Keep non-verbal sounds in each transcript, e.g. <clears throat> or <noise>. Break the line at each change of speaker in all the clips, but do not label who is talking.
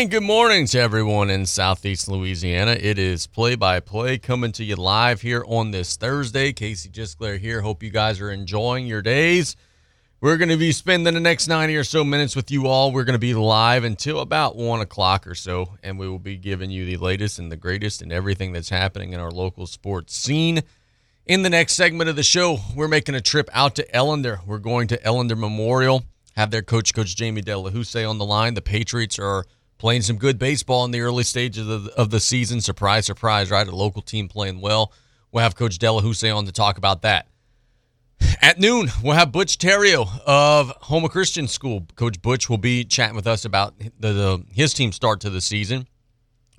And good morning to everyone in Southeast Louisiana. It is play by play coming to you live here on this Thursday. Casey Gisclair here. Hope you guys are enjoying your days. We're going to be spending the next 90 or so minutes with you all. We're going to be live until about 1 o'clock or so, and we will be giving you the latest and the greatest and everything that's happening in our local sports scene. In the next segment of the show, we're making a trip out to Ellender. We're going to Ellender Memorial, have their coach, Coach Jamie Delahoussaye, on the line. The Patriots are playing some good baseball in the early stages of the, of the season. Surprise, surprise, right? A local team playing well. We'll have Coach Delahoussaye on to talk about that. At noon, we'll have Butch Theriot of Houma Christian School. Coach Butch will be chatting with us about the, the his team start to the season.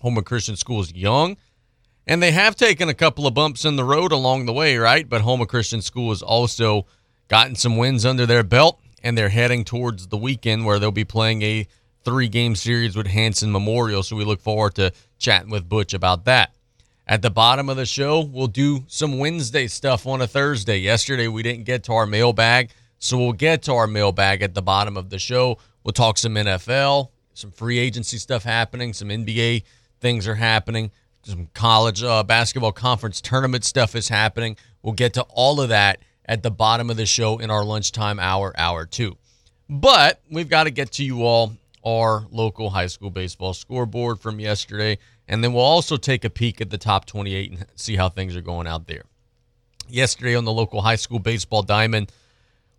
Houma Christian School is young, and they have taken a couple of bumps in the road along the way, right? But Houma Christian School has also gotten some wins under their belt, and they're heading towards the weekend where they'll be playing a three game series with Hanson Memorial. So we look forward to chatting with Butch about that. At the bottom of the show, we'll do some Wednesday stuff on a Thursday. Yesterday, we didn't get to our mailbag, so we'll get to our mailbag at the bottom of the show. We'll talk some NFL, some free agency stuff happening, some NBA things are happening, some college uh, basketball conference tournament stuff is happening. We'll get to all of that at the bottom of the show in our lunchtime hour, hour two. But we've got to get to you all our local high school baseball scoreboard from yesterday. And then we'll also take a peek at the top 28 and see how things are going out there. Yesterday on the local high school baseball diamond,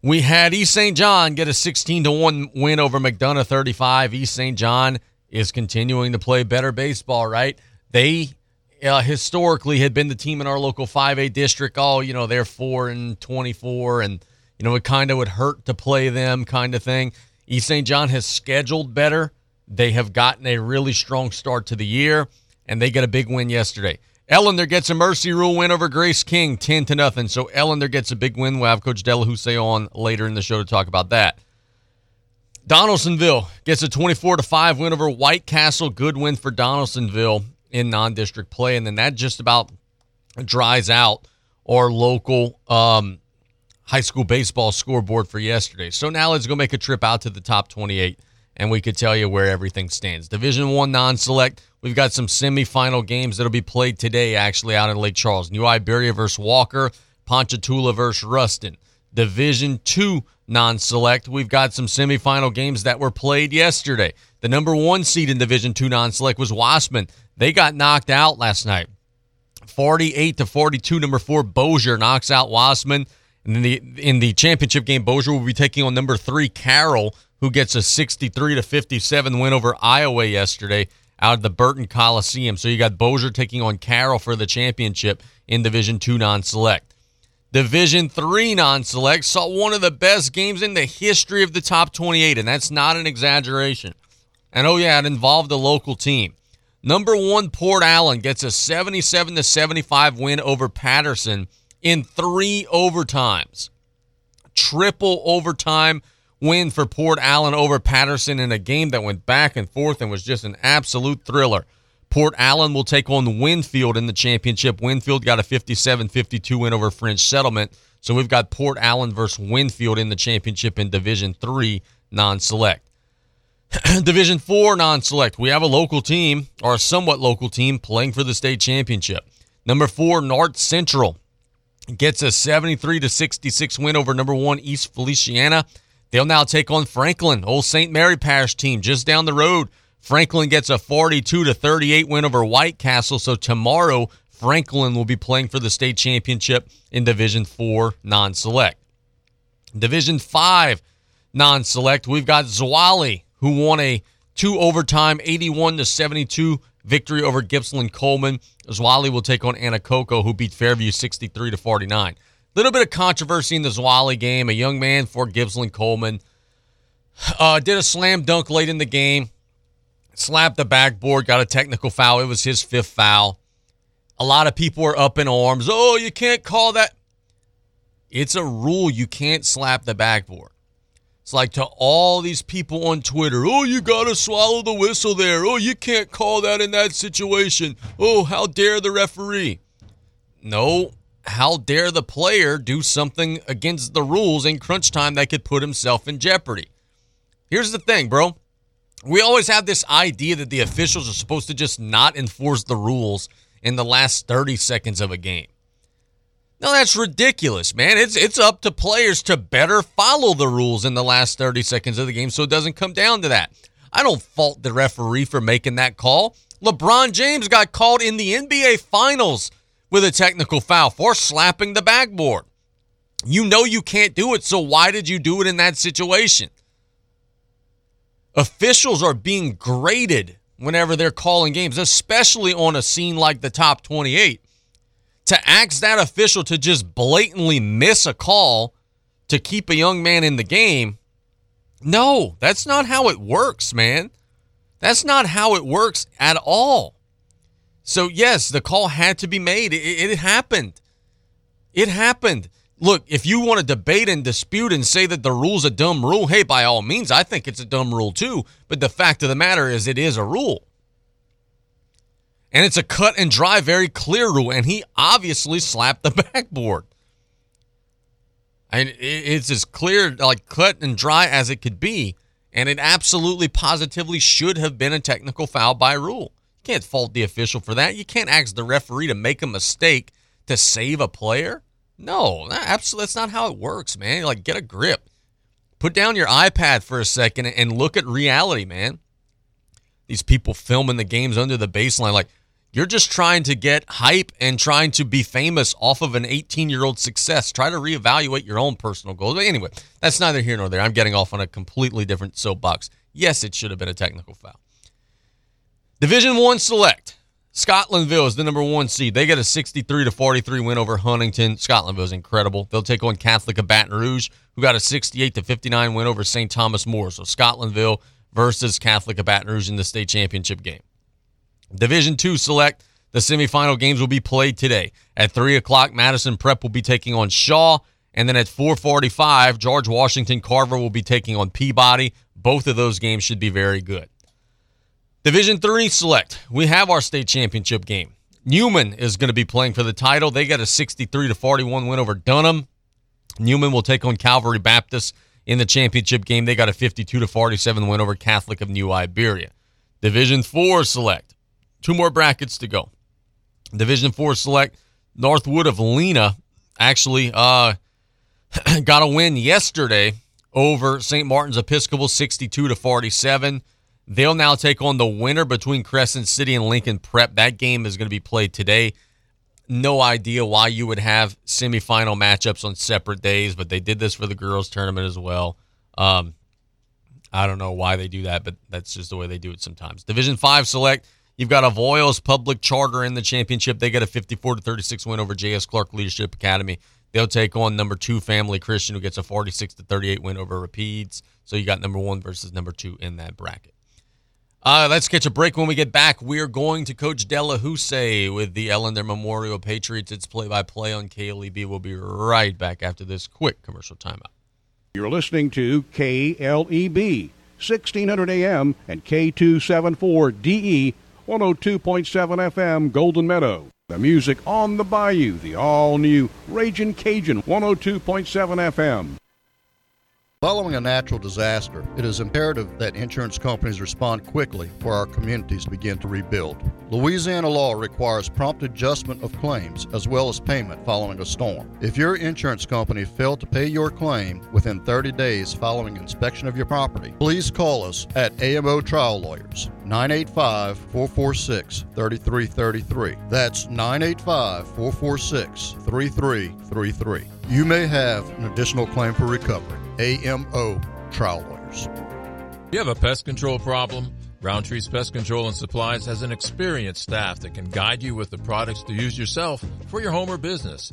we had East St. John get a 16 to 1 win over McDonough 35. East St. John is continuing to play better baseball, right? They uh, historically had been the team in our local 5A district. Oh, you know, they're 4 and 24 and you know, it kind of would hurt to play them kind of thing. East St. John has scheduled better. They have gotten a really strong start to the year, and they get a big win yesterday. Ellender gets a mercy rule win over Grace King, 10 to nothing. So Ellender gets a big win. We'll have Coach Delahoussaye on later in the show to talk about that. Donaldsonville gets a 24 to 5 win over White Castle. Good win for Donaldsonville in non-district play. And then that just about dries out our local um, high school baseball scoreboard for yesterday. So now let's go make a trip out to the top 28 and we could tell you where everything stands. Division 1 non-select, we've got some semifinal games that'll be played today actually out in Lake Charles. New Iberia versus Walker, Ponchatoula versus Ruston. Division 2 non-select, we've got some semifinal games that were played yesterday. The number 1 seed in Division 2 non-select was Wossman. They got knocked out last night. 48 to 42 number 4 Bossier knocks out Wossman. And in the in the championship game, Bossier will be taking on number three Carroll, who gets a 63 to 57 win over Iowa yesterday out of the Burton Coliseum. So you got Bossier taking on Carroll for the championship in Division Two non-select. Division Three non-select saw one of the best games in the history of the top 28, and that's not an exaggeration. And oh yeah, it involved a local team. Number one Port Allen gets a 77 to 75 win over Patterson in three overtimes. Triple overtime win for Port Allen over Patterson in a game that went back and forth and was just an absolute thriller. Port Allen will take on Winfield in the championship. Winfield got a 57 52 win over French Settlement. So we've got Port Allen versus Winfield in the championship in Division 3 non select. <clears throat> Division 4 non select. We have a local team, or a somewhat local team, playing for the state championship. Number 4, North Central gets a 73 to 66 win over number one East Feliciana. They'll now take on Franklin, old St. Mary Parish team just down the road. Franklin gets a 42 to 38 win over White Castle. So tomorrow, Franklin will be playing for the state championship in Division 4 non select. Division 5 non select, we've got Zwolle, who won a two overtime 81 to 72 victory over Gibsland Coleman. Zwolle will take on Anacoco, who beat Fairview 63 to 49. A Little bit of controversy in the Zwolle game. A young man for Gibsland Coleman uh, did a slam dunk late in the game, slapped the backboard, got a technical foul. It was his fifth foul. A lot of people were up in arms. Oh, you can't call that. It's a rule. You can't slap the backboard. It's like to all these people on Twitter, oh, you got to swallow the whistle there. Oh, you can't call that in that situation. Oh, how dare the referee? No, how dare the player do something against the rules in crunch time that could put himself in jeopardy? Here's the thing, bro. We always have this idea that the officials are supposed to just not enforce the rules in the last 30 seconds of a game. No, that's ridiculous, man. It's it's up to players to better follow the rules in the last 30 seconds of the game so it doesn't come down to that. I don't fault the referee for making that call. LeBron James got called in the NBA Finals with a technical foul for slapping the backboard. You know you can't do it, so why did you do it in that situation? Officials are being graded whenever they're calling games, especially on a scene like the top 28 to ask that official to just blatantly miss a call to keep a young man in the game. No, that's not how it works, man. That's not how it works at all. So, yes, the call had to be made. It, it happened. It happened. Look, if you want to debate and dispute and say that the rule's a dumb rule, hey, by all means, I think it's a dumb rule too. But the fact of the matter is, it is a rule. And it's a cut and dry, very clear rule. And he obviously slapped the <laughs> backboard. And it's as clear, like cut and dry as it could be. And it absolutely, positively should have been a technical foul by rule. You can't fault the official for that. You can't ask the referee to make a mistake to save a player. No, absolutely, that's not how it works, man. Like, get a grip. Put down your iPad for a second and look at reality, man. These people filming the games under the baseline, like, you're just trying to get hype and trying to be famous off of an 18 year old success. Try to reevaluate your own personal goals. But anyway, that's neither here nor there. I'm getting off on a completely different soapbox. Yes, it should have been a technical foul. Division one select. Scotlandville is the number one seed. They get a 63 to 43 win over Huntington. Scotlandville is incredible. They'll take on Catholic of Baton Rouge, who got a 68 to 59 win over St. Thomas More. So Scotlandville versus Catholic of Baton Rouge in the state championship game. Division two select. The semifinal games will be played today. At 3 o'clock, Madison Prep will be taking on Shaw. And then at 445, George Washington Carver will be taking on Peabody. Both of those games should be very good. Division three select. We have our state championship game. Newman is going to be playing for the title. They got a 63 to 41 win over Dunham. Newman will take on Calvary Baptist in the championship game. They got a 52 to 47 win over Catholic of New Iberia. Division four select. Two more brackets to go. Division four select Northwood of Lena actually uh, <clears throat> got a win yesterday over St. Martin's Episcopal 62 to 47. They'll now take on the winner between Crescent City and Lincoln Prep. That game is going to be played today. No idea why you would have semifinal matchups on separate days, but they did this for the girls' tournament as well. Um, I don't know why they do that, but that's just the way they do it sometimes. Division five select You've got Avoyelles Public Charter in the championship. They get a 54 to 36 win over JS Clark Leadership Academy. They'll take on number two Family Christian, who gets a 46 to 38 win over Rapides. So you got number one versus number two in that bracket. Uh, let's catch a break. When we get back, we're going to Coach Delahoussaye with the Ellender Memorial Patriots. It's play by play on KLEB. We'll be right back after this quick commercial timeout.
You're listening to KLEB, 1600 AM and K274DE 102.7 FM Golden Meadow. The music on the bayou, the all new Raging Cajun 102.7 FM.
Following a natural disaster, it is imperative that insurance companies respond quickly for our communities begin to rebuild. Louisiana law requires prompt adjustment of claims as well as payment following a storm. If your insurance company failed to pay your claim within 30 days following inspection of your property, please call us at AMO Trial Lawyers. 985 446 3333. That's 985 446 3333. You may have an additional claim for recovery. AMO Trial Lawyers.
You have a pest control problem? Roundtree's Pest Control and Supplies has an experienced staff that can guide you with the products to use yourself for your home or business.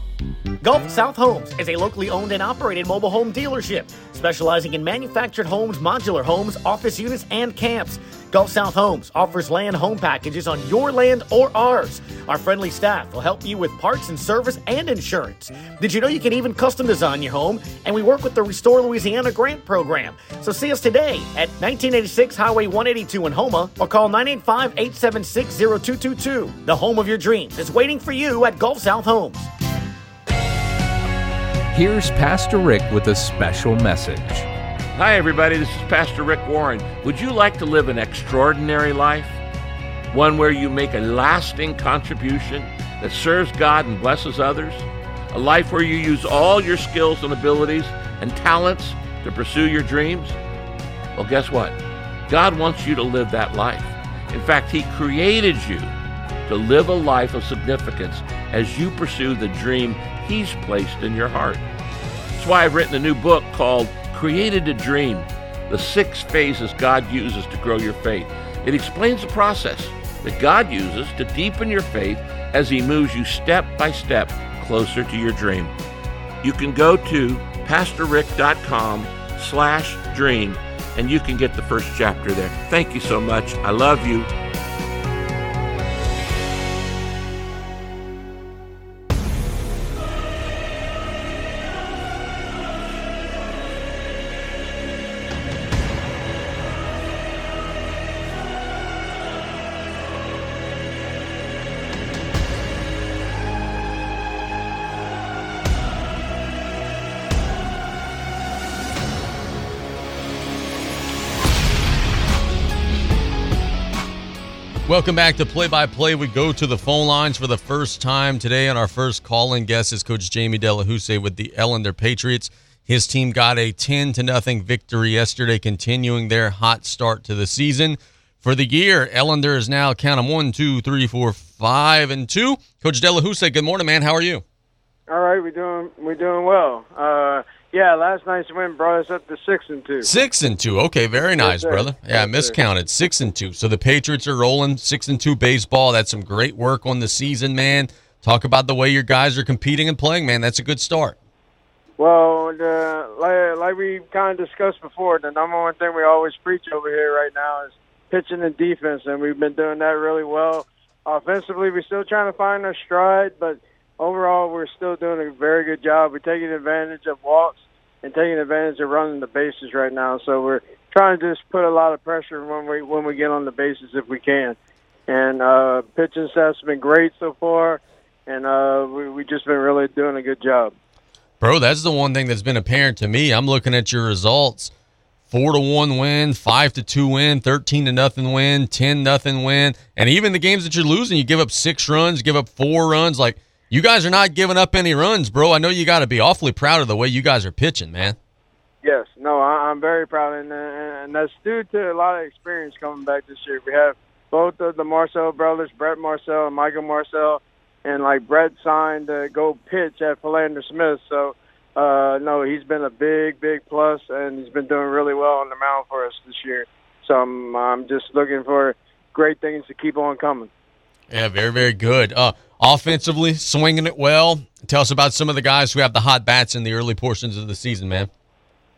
Gulf South Homes is a locally owned and operated mobile home dealership specializing in manufactured homes, modular homes, office units, and camps. Gulf South Homes offers land home packages on your land or ours. Our friendly staff will help you with parts and service and insurance. Did you know you can even custom design your home? And we work with the Restore Louisiana grant program. So see us today at 1986 Highway 182 in Houma or call 985 876 0222. The home of your dreams is waiting for you at Gulf South Homes.
Here's Pastor Rick with a special message.
Hi, everybody. This is Pastor Rick Warren. Would you like to live an extraordinary life? One where you make a lasting contribution that serves God and blesses others? A life where you use all your skills and abilities and talents to pursue your dreams? Well, guess what? God wants you to live that life. In fact, He created you to live a life of significance as you pursue the dream He's placed in your heart. That's why I've written a new book called Created to Dream The Six Phases God Uses to Grow Your Faith. It explains the process that God uses to deepen your faith as He moves you step by step closer to your dream. You can go to pastorrick.com slash dream and you can get the first chapter there. Thank you so much. I love you.
Welcome back to Play by Play. We go to the phone lines for the first time today, and our first call-in guest is Coach Jamie Delahoussaye with the Ellender Patriots. His team got a 10 to nothing victory yesterday, continuing their hot start to the season. For the year, Ellender is now count them one, two, three, four, five, and two. Coach Delahoussaye, good morning, man. How are you?
All right, we're doing we're doing well. Uh, yeah, last night's win brought us up to six and two.
Six and two. Okay, very nice,
sir.
brother. Yeah,
Yes,
miscounted. Six and two. So the Patriots are rolling six and two baseball. That's some great work on the season, man. Talk about the way your guys are competing and playing, man. That's a good start.
Well, the, like, like we kind of discussed before, the number one thing we always preach over here right now is pitching and defense, and we've been doing that really well. Offensively, we're still trying to find our stride, but overall, we're still doing a very good job. We're taking advantage of walks and taking advantage of running the bases right now. So we're trying to just put a lot of pressure when we when we get on the bases if we can. And uh, pitching staff's been great so far, and uh, we we just been really doing a good job.
Bro, that's the one thing that's been apparent to me. I'm looking at your results. Four to one win, five to two win, thirteen to nothing win, ten nothing win, and even the games that you're losing, you give up six runs, give up four runs. Like you guys are not giving up any runs, bro. I know you got to be awfully proud of the way you guys are pitching, man.
Yes, no, I'm very proud, and, and that's due to a lot of experience coming back this year. We have both of the Marcel brothers, Brett Marcel and Michael Marcel, and like Brett signed to go pitch at Philander Smith. So, uh, no, he's been a big, big plus, and he's been doing really well on the mound for us this year. So I'm, I'm just looking for great things to keep on coming.
Yeah, very, very good. Uh, offensively, swinging it well. Tell us about some of the guys who have the hot bats in the early portions of the season, man.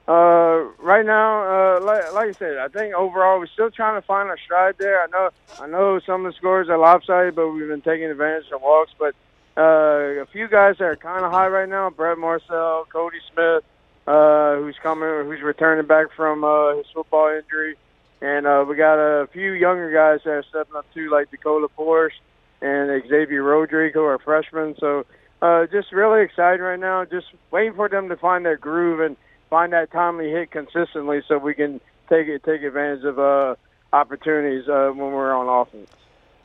Uh, right now, uh, like, like I said, I think overall we're still trying to find our stride there. I know, I know some of the scores are lopsided, but we've been taking advantage of walks. But uh, a few guys that are kind of high right now: Brett Marcel, Cody Smith, uh, who's coming, who's returning back from uh, his football injury, and uh, we got a few younger guys that are stepping up too, like Dakota Force and Xavier Rodrigo, are freshmen. So, uh, just really excited right now. Just waiting for them to find their groove and find that timely hit consistently, so we can take it, take advantage of uh, opportunities uh, when we're on offense.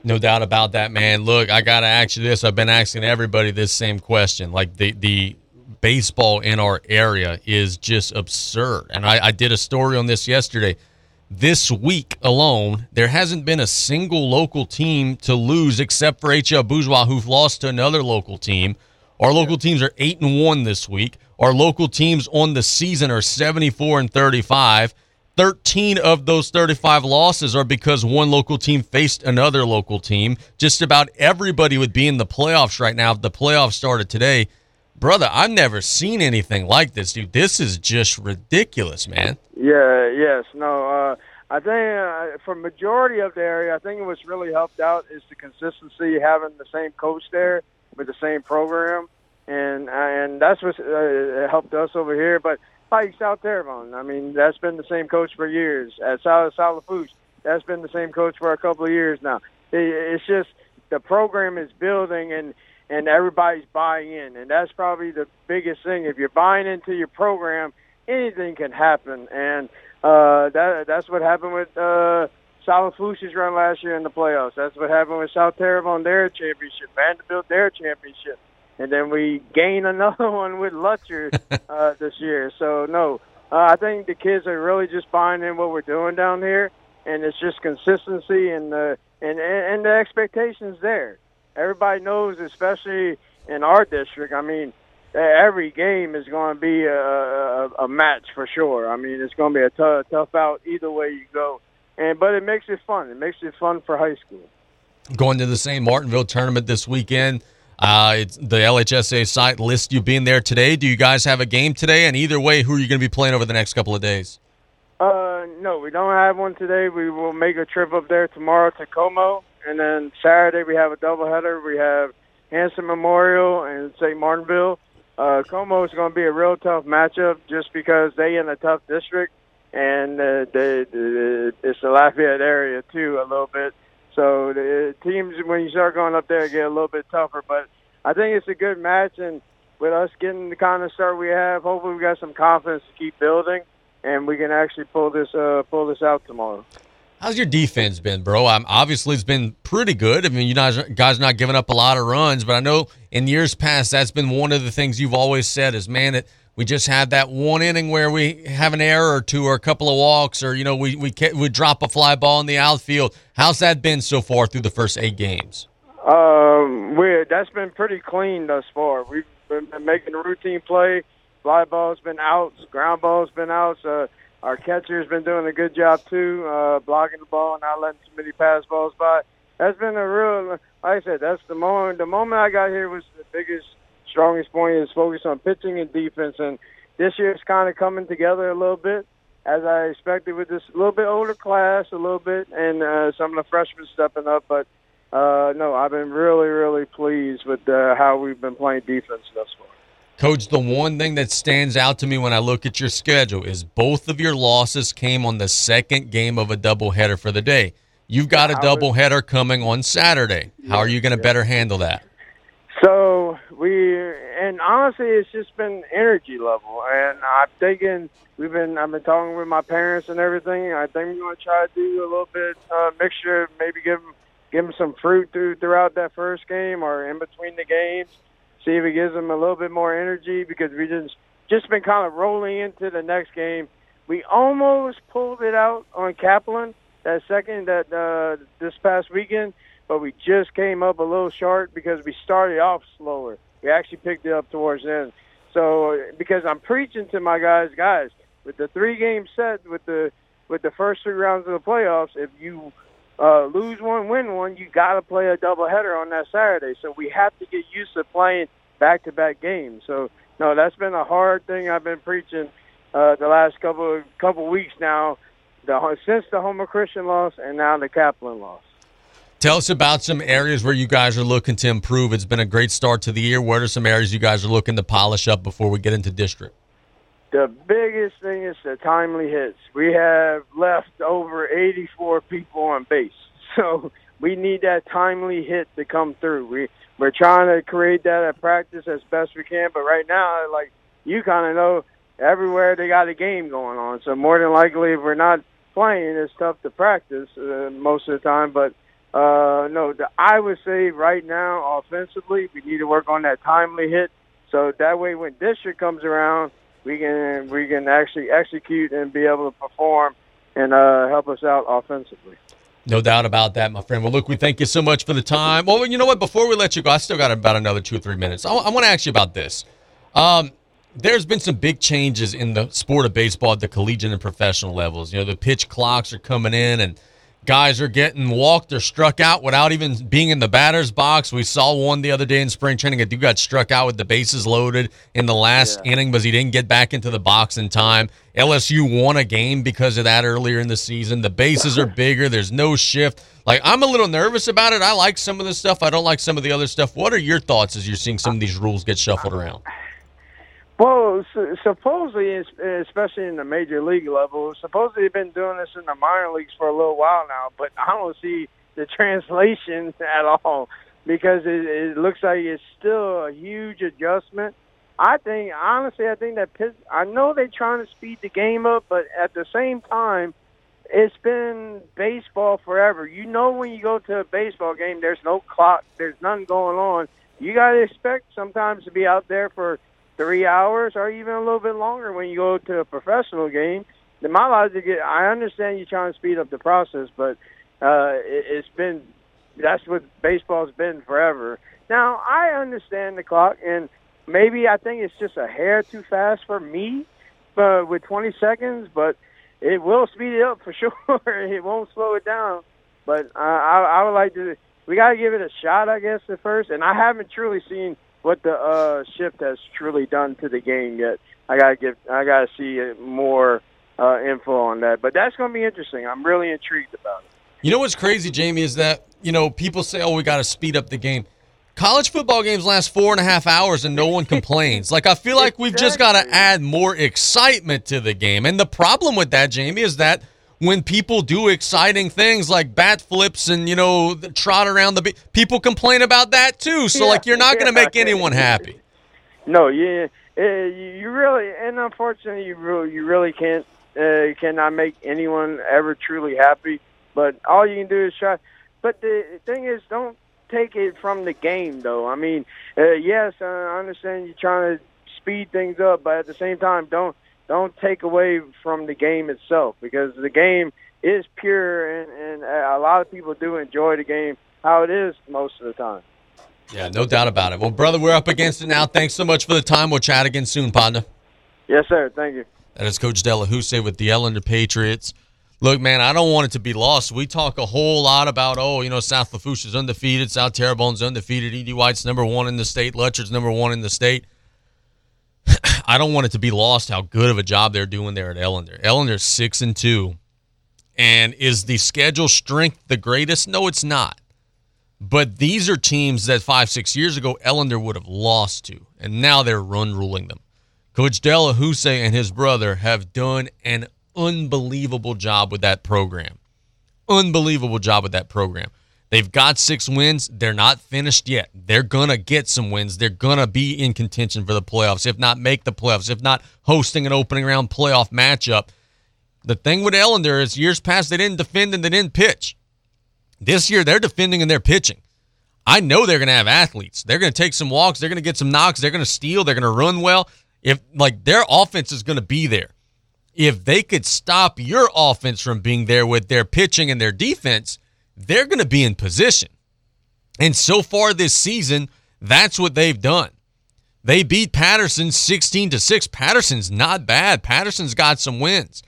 No doubt about that, man. Look, I gotta ask you this. I've been asking everybody this same question. Like the the baseball in our area is just absurd. And I, I did a story on this yesterday. This week alone, there hasn't been a single local team to lose except for HL Bourgeois, who've lost to another local team. Our local teams are eight and one this week. Our local teams on the season are seventy four and thirty five. 13 of those 35 losses are because one local team faced another local team. Just about everybody would be in the playoffs right now if the playoffs started today. Brother, I've never seen anything like this, dude. This is just ridiculous, man.
Yeah, yes, no. Uh, I think uh, for majority of the area, I think what's really helped out is the consistency having the same coach there with the same program, and and that's what uh, helped us over here. But like South Terrebonne, I mean, that's been the same coach for years. At South South Lafourche, that's been the same coach for a couple of years now. It, it's just the program is building and and everybody's buying in, and that's probably the biggest thing. If you're buying into your program, anything can happen, and uh, that that's what happened with uh, South Lafourche's run last year in the playoffs. That's what happened with South Terrebonne their championship, Vanderbilt their championship, and then we gain another <laughs> one with Lutcher <laughs> uh, this year. So no, uh, I think the kids are really just buying in what we're doing down here, and it's just consistency and the and and the expectations there everybody knows, especially in our district. I mean, every game is going to be a, a, a match for sure. I mean, it's going to be a tough, tough out either way you go. And but it makes it fun. It makes it fun for high school.
Going to the St. Martinville tournament this weekend. Uh, it's the LHSA site lists you being there today. Do you guys have a game today? And either way, who are you going to be playing over the next couple of days?
Uh, no, we don't have one today. We will make a trip up there tomorrow to Comeaux and then Saturday we have a doubleheader. We have Hanson Memorial and St. Martinville. Uh, Comeaux is going to be a real tough matchup just because they in a tough district, and uh, they, they, it's the Lafayette area too a little bit. So the teams, when you start going up there, get a little bit tougher. But I think it's a good match, and with us getting the kind of start we have, hopefully we got some confidence to keep building, and we can actually pull this uh, pull this out tomorrow.
How's your defense been, bro? Um, obviously, it's been pretty good. I mean, you guys, guys not giving up a lot of runs, but I know in years past that's been one of the things you've always said is, man, that we just had that one inning where we have an error or two or a couple of walks or you know we we we drop a fly ball in the outfield. How's that been so far through the first eight games?
Um, we that's been pretty clean thus far. We've been making a routine play. Fly ball's been outs, ground ball's been outs. Uh, our catcher's been doing a good job too, uh, blocking the ball and not letting too many pass balls by. That's been a real, like I said, that's the moment. The moment I got here was the biggest, strongest point is focus on pitching and defense. And this year it's kind of coming together a little bit, as I expected with this little bit older class, a little bit, and uh, some of the freshmen stepping up. But uh, no, I've been really, really pleased with uh, how we've been playing defense thus far.
Coach, the one thing that stands out to me when I look at your schedule is both of your losses came on the second game of a doubleheader for the day. You've got a doubleheader coming on Saturday. How are you going to better handle that?
So we, and honestly, it's just been energy level, and I'm thinking we've been. I've been talking with my parents and everything. I think we're going to try to do a little bit uh, mixture, maybe give them give them some fruit through throughout that first game or in between the games see if it gives them a little bit more energy because we just just been kind of rolling into the next game. We almost pulled it out on Kaplan that second that uh, this past weekend, but we just came up a little short because we started off slower. We actually picked it up towards the end. So because I'm preaching to my guys, guys, with the three game set with the with the first three rounds of the playoffs, if you uh, lose one, win one, you got to play a doubleheader on that Saturday. So we have to get used to playing back-to-back games. So no, that's been a hard thing I've been preaching uh, the last couple couple weeks now. The, since the Houma Christian loss and now the Kaplan loss.
Tell us about some areas where you guys are looking to improve. It's been a great start to the year. What are some areas you guys are looking to polish up before we get into district?
The biggest thing is the timely hits. We have left over 84 people on base. <laughs> So we need that timely hit to come through. We we're trying to create that at practice as best we can. But right now, like you kind of know, everywhere they got a game going on. So more than likely, if we're not playing, it's tough to practice uh, most of the time. But uh, no, the, I would say right now, offensively, we need to work on that timely hit. So that way, when district comes around, we can we can actually execute and be able to perform and uh, help us out offensively.
No doubt about that, my friend. Well, look, we thank you so much for the time. Well, you know what? Before we let you go, I still got about another two or three minutes. I, I want to ask you about this. Um, there's been some big changes in the sport of baseball at the collegiate and professional levels. You know, the pitch clocks are coming in and guys are getting walked or struck out without even being in the batter's box. We saw one the other day in spring training. A dude got struck out with the bases loaded in the last yeah. inning because he didn't get back into the box in time. LSU won a game because of that earlier in the season. The bases are bigger. There's no shift. Like I'm a little nervous about it. I like some of the stuff. I don't like some of the other stuff. What are your thoughts as you're seeing some of these rules get shuffled around?
Well, supposedly, especially in the major league level, supposedly they've been doing this in the minor leagues for a little while now, but I don't see the <laughs> translation at all because it, it looks like it's still a huge adjustment. I think, honestly, I think that I know they're trying to speed the game up, but at the same time, it's been baseball forever. You know, when you go to a baseball game, there's no clock, there's nothing going on. You got to expect sometimes to be out there for three hours or even a little bit longer when you go to a professional game. In my logic, I understand you're trying to speed up the process, but uh, it, it's been that's what baseball's been forever. Now I understand the clock, and maybe I think it's just a hair too fast for me, uh, with 20 seconds, but it will speed it up for <laughs> sure. it won't slow it down, but uh, I, I would like to. We got to give it a shot, I guess, at first. And I haven't truly seen what the uh, shift has truly done to the game yet. I gotta get, I gotta see more uh, info on that. But that's gonna be interesting. I'm really intrigued about it.
You know what's crazy, Jamie, is that you know people say, "Oh, we got to speed up the game." College football games last four and a half hours and no one <laughs> complains. like I feel like we've just got to add more excitement to the game. And the problem with that, Jamie, is that when people do exciting things like bat flips and you know trot around the people complain about that too. So yeah, like you're not going to make anyone happy.
No, yeah, uh, you really and unfortunately you really you really can't uh, cannot make anyone ever truly happy. But all you can do is try. But the thing is, don't take it from the game though. I mean, uh, yes, I understand you're trying to speed things up, but at the same time, don't don't take away from the game itself because the game is pure and, and a lot of people do enjoy the game how it is most of the time.
Yeah, no doubt about it. Well, brother, we're up against it now. Thanks so much for the time. We'll chat again soon, partner.
Yes, sir. Thank you.
That is Coach Delahoussaye with the Ellender Patriots. Look, man, I don't want it to be lost. We talk a whole lot about, oh, you know, South Lafourche is undefeated, South Terrebonne's undefeated, E.D. White's number one in the state, Lutcher's number one in the state. I don't want it to be lost how good of a job they're doing there at Ellender. Ellender's six and two. And is the schedule strength the greatest? No, it's not. But these are teams that five, six years ago Ellender would have lost to, and now they're run ruling them. Coach Delahoussaye and his brother have done an unbelievable job with that program. Unbelievable job with that program. They've got six wins. They're not finished yet. They're going to get some wins. They're going to be in contention for the playoffs, if not make the playoffs, if not hosting an opening round playoff matchup. The thing with Ellender is years past, they didn't defend and they didn't pitch. This year, they're defending and they're pitching. I know they're going to have athletes. They're going to take some walks. They're going to get some knocks. They're going to steal. They're going to run well. If like their offense is going to be there. If they could stop your offense from being there with their pitching and their defense, they're going to be in position. And so far this season, that's what they've done. They beat Patterson 16 to 6. Patterson's not bad. Patterson's got some wins.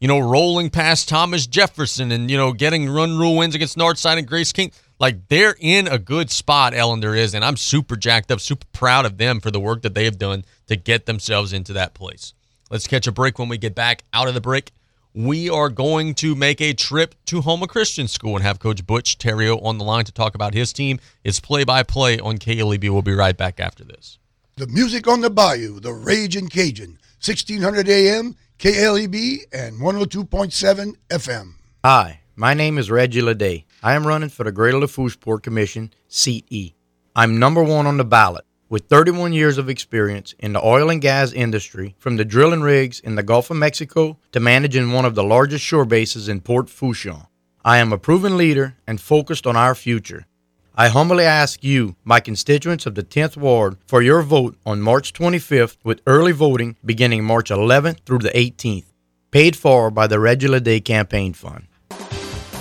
You know, rolling past Thomas Jefferson and, you know, getting run rule wins against Northside and Grace King. Like they're in a good spot, Ellender is, and I'm super jacked up, super proud of them for the work that they have done to get themselves into that place. Let's catch a break when we get back out of the break we are going to make a trip to Houma Christian School and have Coach Butch Theriot on the line to talk about his team. It's play by play on KLEB. We'll be right back after this.
The music on the bayou, the Raging Cajun, 1600 AM, KLEB, and 102.7 FM.
Hi, my name is Reggie Leday. I am running for the Greater Lafourche Port Commission, Seat E. I'm number one on the ballot with 31 years of experience in the oil and gas industry, from the drilling rigs in the Gulf of Mexico to managing one of the largest shore bases in Port Fourchon, I am a proven leader and focused on our future. I humbly ask you, my constituents of the 10th Ward, for your vote on March 25th with early voting beginning March 11th through the 18th. paid for by the Reggie Leday Campaign Fund.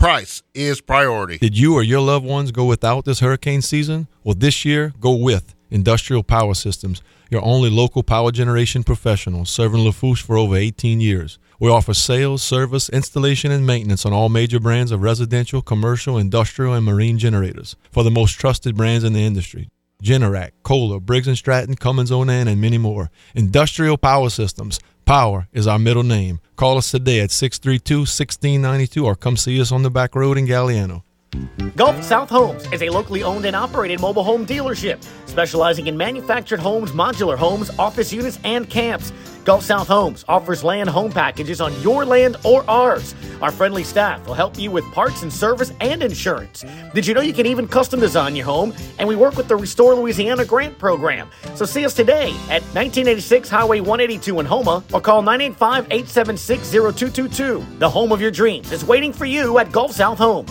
Price is priority.
Did you or your loved ones go without this hurricane season? Well, this year, go with Industrial Power Systems your only local power generation professional, serving Lafourche for over 18 years. We offer sales, service, installation, and maintenance on all major brands of residential, commercial, industrial, and marine generators for the most trusted brands in the industry. Generac, Kohler, Briggs & Stratton, Cummins Onan, and many more. Industrial Power Systems. Power is our middle name. Call us today at 632-1692 or come see us on the back road in Galliano.
Gulf South Homes is a locally owned and operated mobile home dealership specializing in manufactured homes, modular homes, office units, and camps. Gulf South Homes offers land home packages on your land or ours. Our friendly staff will help you with parts and service and insurance. Did you know you can even custom design your home? And we work with the Restore Louisiana grant program. So see us today at 1986 Highway 182 in Houma or call 985 876 0222. The home of your dreams is waiting for you at Gulf South Homes.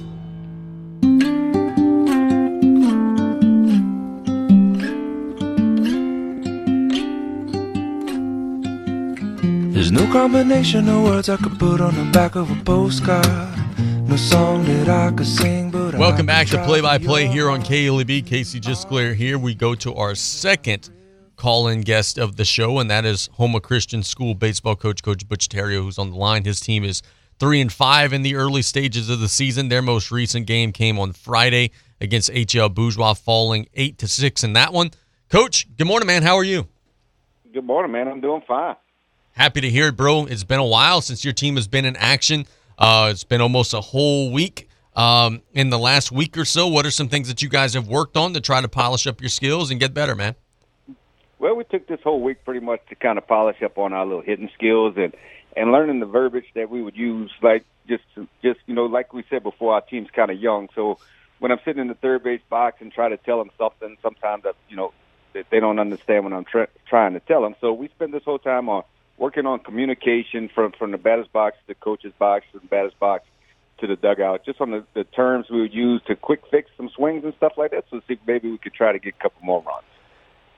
Combination of words I could put on the back of a postcard. No song that I could sing, but
Welcome
I
back to Play by Play here on KLEB. Casey Gisclair here. We go to our second call in guest of the show, and that is Houma Christian School baseball coach, Coach Butch Theriot, who's on the line. His team is three and five in the early stages of the season. Their most recent game came on Friday against HL Bourgeois, falling eight to six in that one. Coach, good morning, man. How are you?
Good morning, man. I'm doing fine.
Happy to hear it, bro. It's been a while since your team has been in action. Uh, it's been almost a whole week. Um, in the last week or so, what are some things that you guys have worked on to try to polish up your skills and get better, man?
Well, we took this whole week pretty much to kind of polish up on our little hitting skills and and learning the verbiage that we would use, like just just you know, like we said before, our team's kind of young, so when I'm sitting in the third base box and try to tell them something, sometimes that you know they don't understand what I'm tr- trying to tell them. So we spend this whole time on working on communication from from the batter's box to the coach's box to the batter's box to the dugout, just on the, the terms we would use to quick fix some swings and stuff like that. So see if maybe we could try to get a couple more runs.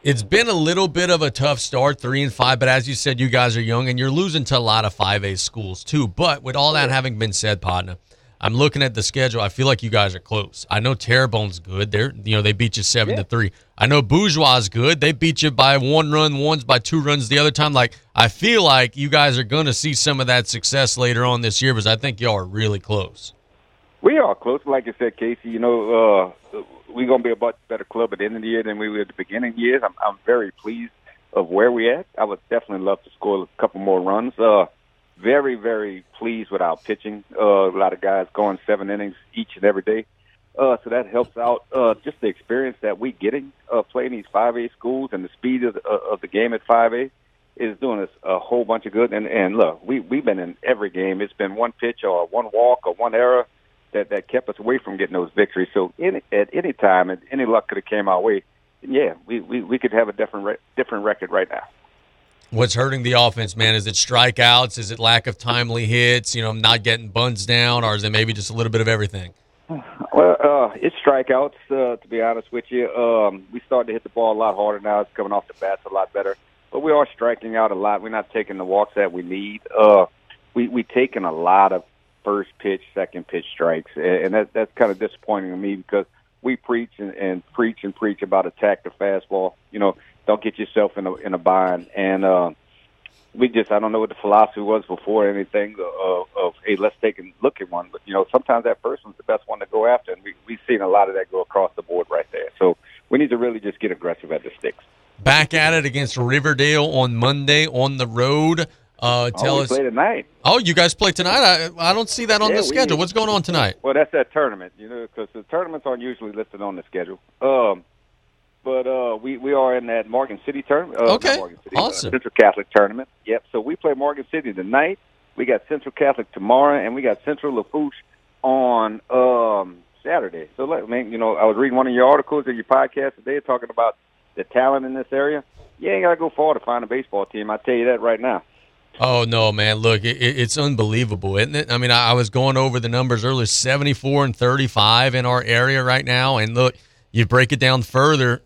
It's been a little bit of a tough start, three and five, but as you said, you guys are young and you're losing to a lot of five A schools too. But with all that having been said, partner, I'm looking at the schedule. I feel like you guys are close. I know Terrebonne's good. They're you know they beat you seven
Yeah.
to three. I know Bourgeois is good. They beat you by one run once, by two runs the other time. Like I feel like you guys are going to see some of that success later on this year because I think y'all are really close.
We are close, like I said, Casey. You know, uh, we're gonna be a much better club at the end of the year than we were at the beginning of the year. I'm, I'm very pleased of where we at. I would definitely love to score a couple more runs. Uh, very, very pleased with our pitching. Uh, a lot of guys going seven innings each and every day. Uh, so that helps out uh, just the experience that we getting uh, playing these 5A schools and the speed of the, of the game at 5A is doing us a whole bunch of good. And, and look, we, we've been in every game. It's been one pitch or one walk or one error that, that kept us away from getting those victories. So any, at any time, and any luck could have came our way, yeah, we, we, we could have a different re- different record right now.
What's hurting the offense, man? Is it strikeouts? Is it lack of timely hits? You know, not getting buns down, or is it maybe just a little bit of everything?
Well, uh, it's strikeouts. Uh, to be honest with you, um, we started to hit the ball a lot harder now. It's coming off the bats a lot better, but we are striking out a lot. We're not taking the walks that we need. Uh, we we taking a lot of first pitch, second pitch strikes, and that that's kind of disappointing to me because we preach and, and preach and preach about attack the fastball. You know, don't get yourself in a in a bind, and uh, we just I don't know what the philosophy was before anything of, of hey let's take a look at one, but you know sometimes that first one's the best one to go after, and we we've seen a lot of that go across the board right there. So we need to really just get aggressive at the sticks.
Back at it against Riverdale on Monday on the road. Uh, tell
oh,
us.
play tonight.
Oh, you guys play tonight? I, I don't see that on
Yeah,
the schedule. What's going on tonight?
Well, that's that tournament, you know, because the tournaments aren't usually listed on the schedule. Um, but uh, we we are in that Morgan City tournament. Uh,
Okay,
Morgan City, uh,
awesome.
Central Catholic tournament. Yep. So we play Morgan City tonight. We got Central Catholic tomorrow, and we got Central Lafourche on um, Saturday. So, let, I mean, you know, I was reading one of your articles in your podcast today talking about the talent in this area. You ain't got to go far to find a baseball team. I tell you that right now.
Oh no, man! Look, it, it- it's unbelievable, isn't it? I mean, I, I was going over the numbers earlier: seventy-four and thirty-five in our area right now. And look, you break it down further.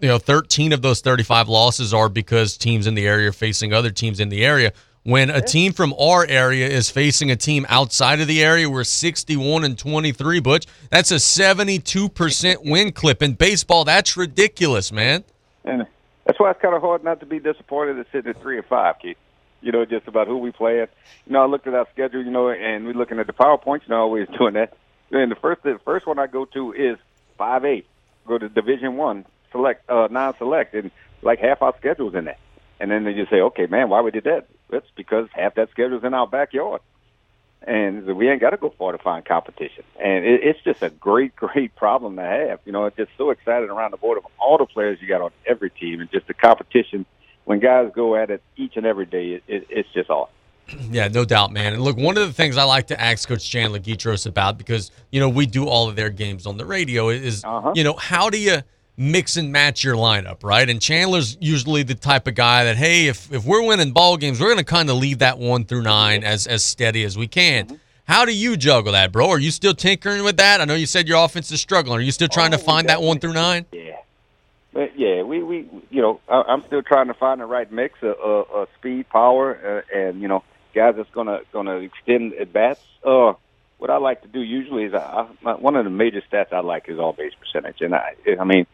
You know, thirteen of those thirty-five losses are because teams in the area are facing other teams in the area. When a team from our area is facing a team outside of the area, we're sixty-one and twenty-three. Butch, that's a seventy-two percent win clip in baseball. That's ridiculous, man.
And that's why it's kind of hard not to be disappointed at sitting at three or five, Keith. You know, just about who we play at. You know, I looked at our schedule, you know, and we're looking at the PowerPoints, you know, always <laughs> doing that. And the first the first one I go to is five eight. Go to Division One, select uh non select and like half our schedule's in there. And then they just say, Okay, man, why we did that? It's because half that schedule's in our backyard. And we ain't got to go far to find competition. And it, it's just a great, <laughs> great problem to have. You know, it's just so excited around the board of all the players you got on every team, and just the competition when guys go at it each and every day. It, it, it's just awesome. <clears throat>
Yeah, no doubt, man. And look, one of the things I like to ask Coach Chandler Guitros about because you know we do all of their games on the radio is uh-huh. you know how do you mix and match your lineup, right? And Chandler's usually the type of guy that hey, if if we're winning ball games, we're going to kind of leave that one through nine as as steady as we can. How do you juggle that, bro? Are you still tinkering with that? I know you said your offense is struggling. Are you still trying to find that one through nine?
Yeah. But yeah, we we you know I, I'm still trying to find the right mix of, of, of speed, power, uh, and you know guys that's gonna gonna extend at bats. Uh, what I like to do usually is I, I, one of the major stats I like is all base percentage, and I I mean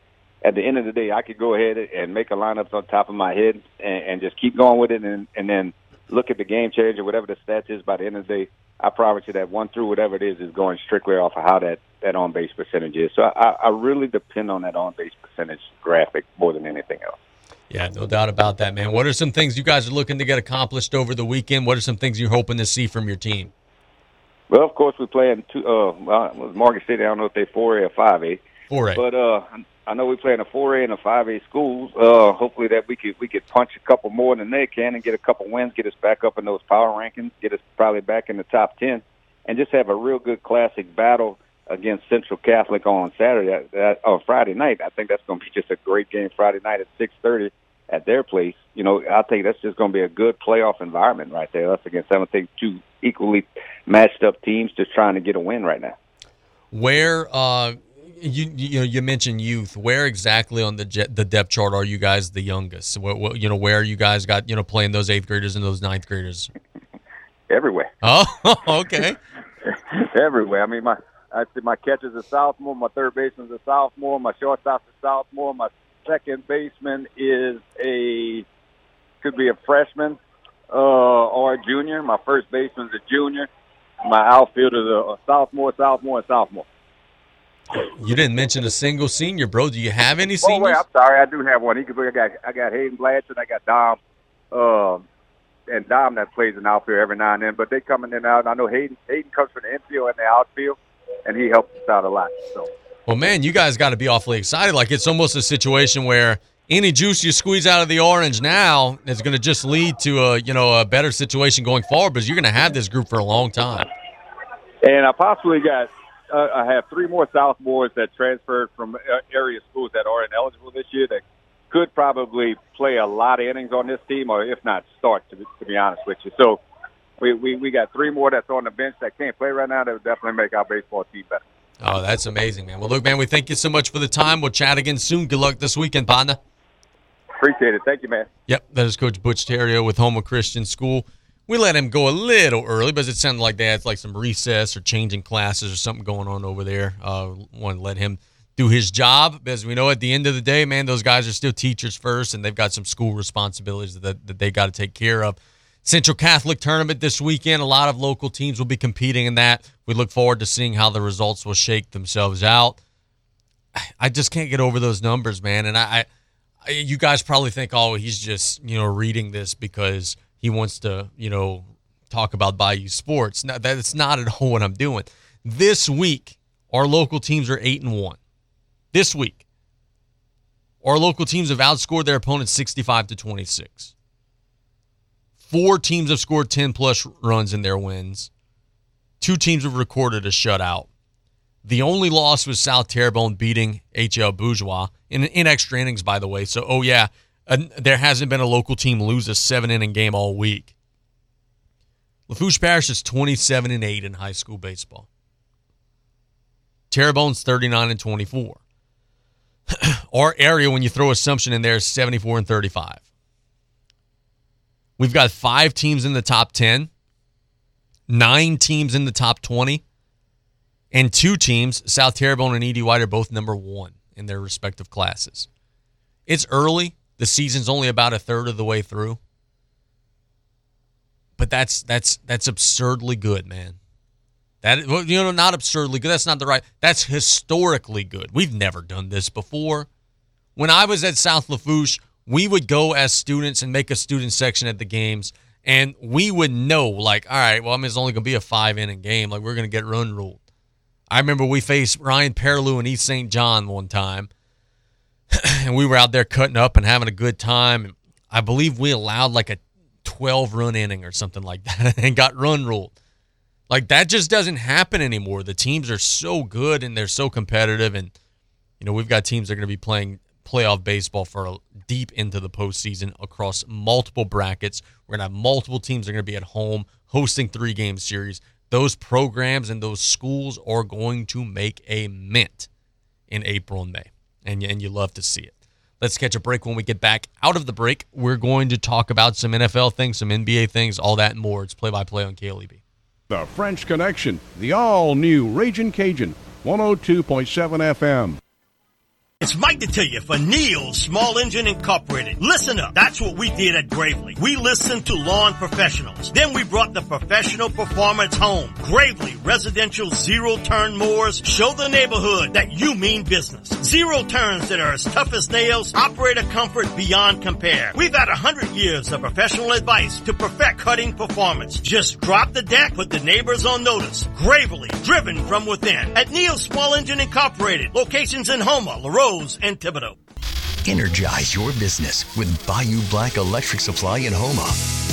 at the end of the day I could go ahead and make a lineup on top of my head and, and just keep going with it, and and then look at the game change or whatever the stats is. By the end of the day, I promise you that one through whatever it is is going strictly off of how that that on base percentage is. So I, I really depend on that on base percentage graphic more than anything else.
Yeah, no doubt about that, man. What are some things you guys are looking to get accomplished over the weekend? What are some things you're hoping to see from your team?
Well, of course, we're playing two. Uh, well, Morgan City. I don't know if they're four A or five A.
4A.
But uh, I know we're playing a four A and a five A schools. Uh, hopefully that we could we could punch a couple more than they can and get a couple wins, get us back up in those power rankings, get us probably back in the top ten, and just have a real good classic battle against Central Catholic on Saturday, uh, on Friday night. I think that's going to be just a great game Friday night at six thirty at their place. You know, I think that's just going to be a good playoff environment right there. Us against I think two equally matched up teams just trying to get a win right now.
Where uh you you know you mentioned youth. Where exactly on the je- the depth chart are you guys the youngest? What, what you know where you guys got you know playing those eighth graders and those ninth graders?
Everywhere. <laughs>
Oh, okay. <laughs>
everywhere. I mean, my I see my catcher's a sophomore, my third baseman's a sophomore, my shortstop's a sophomore, my second baseman is a could be a freshman uh, or a junior. My first baseman's a junior. My outfielder's a, a sophomore, sophomore, and sophomore.
You didn't mention a single senior, bro. Do you have any
Oh wait,
seniors?
I'm sorry, I do have one. He could be. I got I got Hayden Blanchard, I got Dom, um, and Dom that plays in outfield every now and then. But they coming in and out. And I know Hayden Hayden comes from the infield and the outfield, and he helps us out a lot. So.
Well, man, you guys got to be awfully excited. Like it's almost a situation where any juice you squeeze out of the orange now is going to just lead to a you know a better situation going forward because you're going to have this group for a long time.
And I possibly got, uh, I have three more sophomores that transferred from uh, area schools that are ineligible this year that could probably play a lot of innings on this team, or if not start. To, to be honest with you, so we, we we got three more that's on the bench that can't play right now. That would definitely make our baseball team better.
Oh, that's amazing, man. Well, look, man, we thank you so much for the time. We'll chat again soon. Good luck this weekend, partner.
Appreciate it. Thank you, man.
Yep, that is Coach Butch Theriot with Houma Christian School. We let him go a little early, but it sounded like they had like some recess or changing classes or something going on over there. Uh, want to let him do his job because we know at the end of the day, man, those guys are still teachers first, and they've got some school responsibilities that, that they got to take care of. Central Catholic tournament this weekend. A lot of local teams will be competing in that. We look forward to seeing how the results will shake themselves out. I just can't get over those numbers, man. And I, I you guys probably think, oh, he's just you know reading this because he wants to you know talk about Bayou sports. No, that's not at all <laughs> what I'm doing. This week, our local teams are eight and one. This week, our local teams have outscored their opponents 65 to 26. Four teams have scored 10 plus runs in their wins. Two teams have recorded a shutout. The only loss was South Terrebonne beating HL Bourgeois in, in extra innings, by the way. So, oh, yeah, there hasn't been a local team lose a seven inning game all week. Lafourche Parish is 27 and 8 in high school baseball. Terrebonne's 39 and 24. <clears throat> Our area, when you throw Assumption in there, is 74 and 35. We've got five teams in the top 10, nine teams in the top 20, and two teams, South Terrebonne and Ed White, are both number one in their respective classes. It's early. The season's only about a third of the way through. But that's that's that's absurdly good, man. That you know, not absurdly good. That's not the right. That's historically good. We've never done this before. When I was at South Lafourche, we would go as students and make a student section at the games and we would know like all right well i mean it's only going to be a five inning game like we're going to get run ruled i remember we faced ryan Perilou in east st john one time <clears throat> and we were out there cutting up and having a good time i believe we allowed like a 12 run inning or something like that <laughs> and got run ruled like that just doesn't happen anymore the teams are so good and they're so competitive and you know we've got teams that are going to be playing playoff baseball for deep into the postseason across multiple brackets. We're going to have multiple teams that are going to be at home hosting three game series. Those programs and those schools are going to make a mint in April and May. And, and you love to see it. Let's catch a break. When we get back out of the break, we're going to talk about some NFL things, some NBA things, all that and more. It's play by play on KLEB.
The French Connection, the all new Raging Cajun, 102.7 FM.
It's Mike to tell you for Neil Small Engine Incorporated. Listen up. That's what we did at Gravely. We listened to lawn professionals. Then we brought the professional performance home. Gravely residential zero turn mowers show the neighborhood that you mean business. Zero turns that are as tough as nails, operator comfort beyond compare. We've had a hundred years of professional advice to perfect cutting performance. Just drop the deck, put the neighbors on notice. Gravely, driven from within. At Neil Small Engine Incorporated. Locations in Houma, LaRose, and Thibodaux.
Energize your business with Bayou Black Electric Supply in Houma.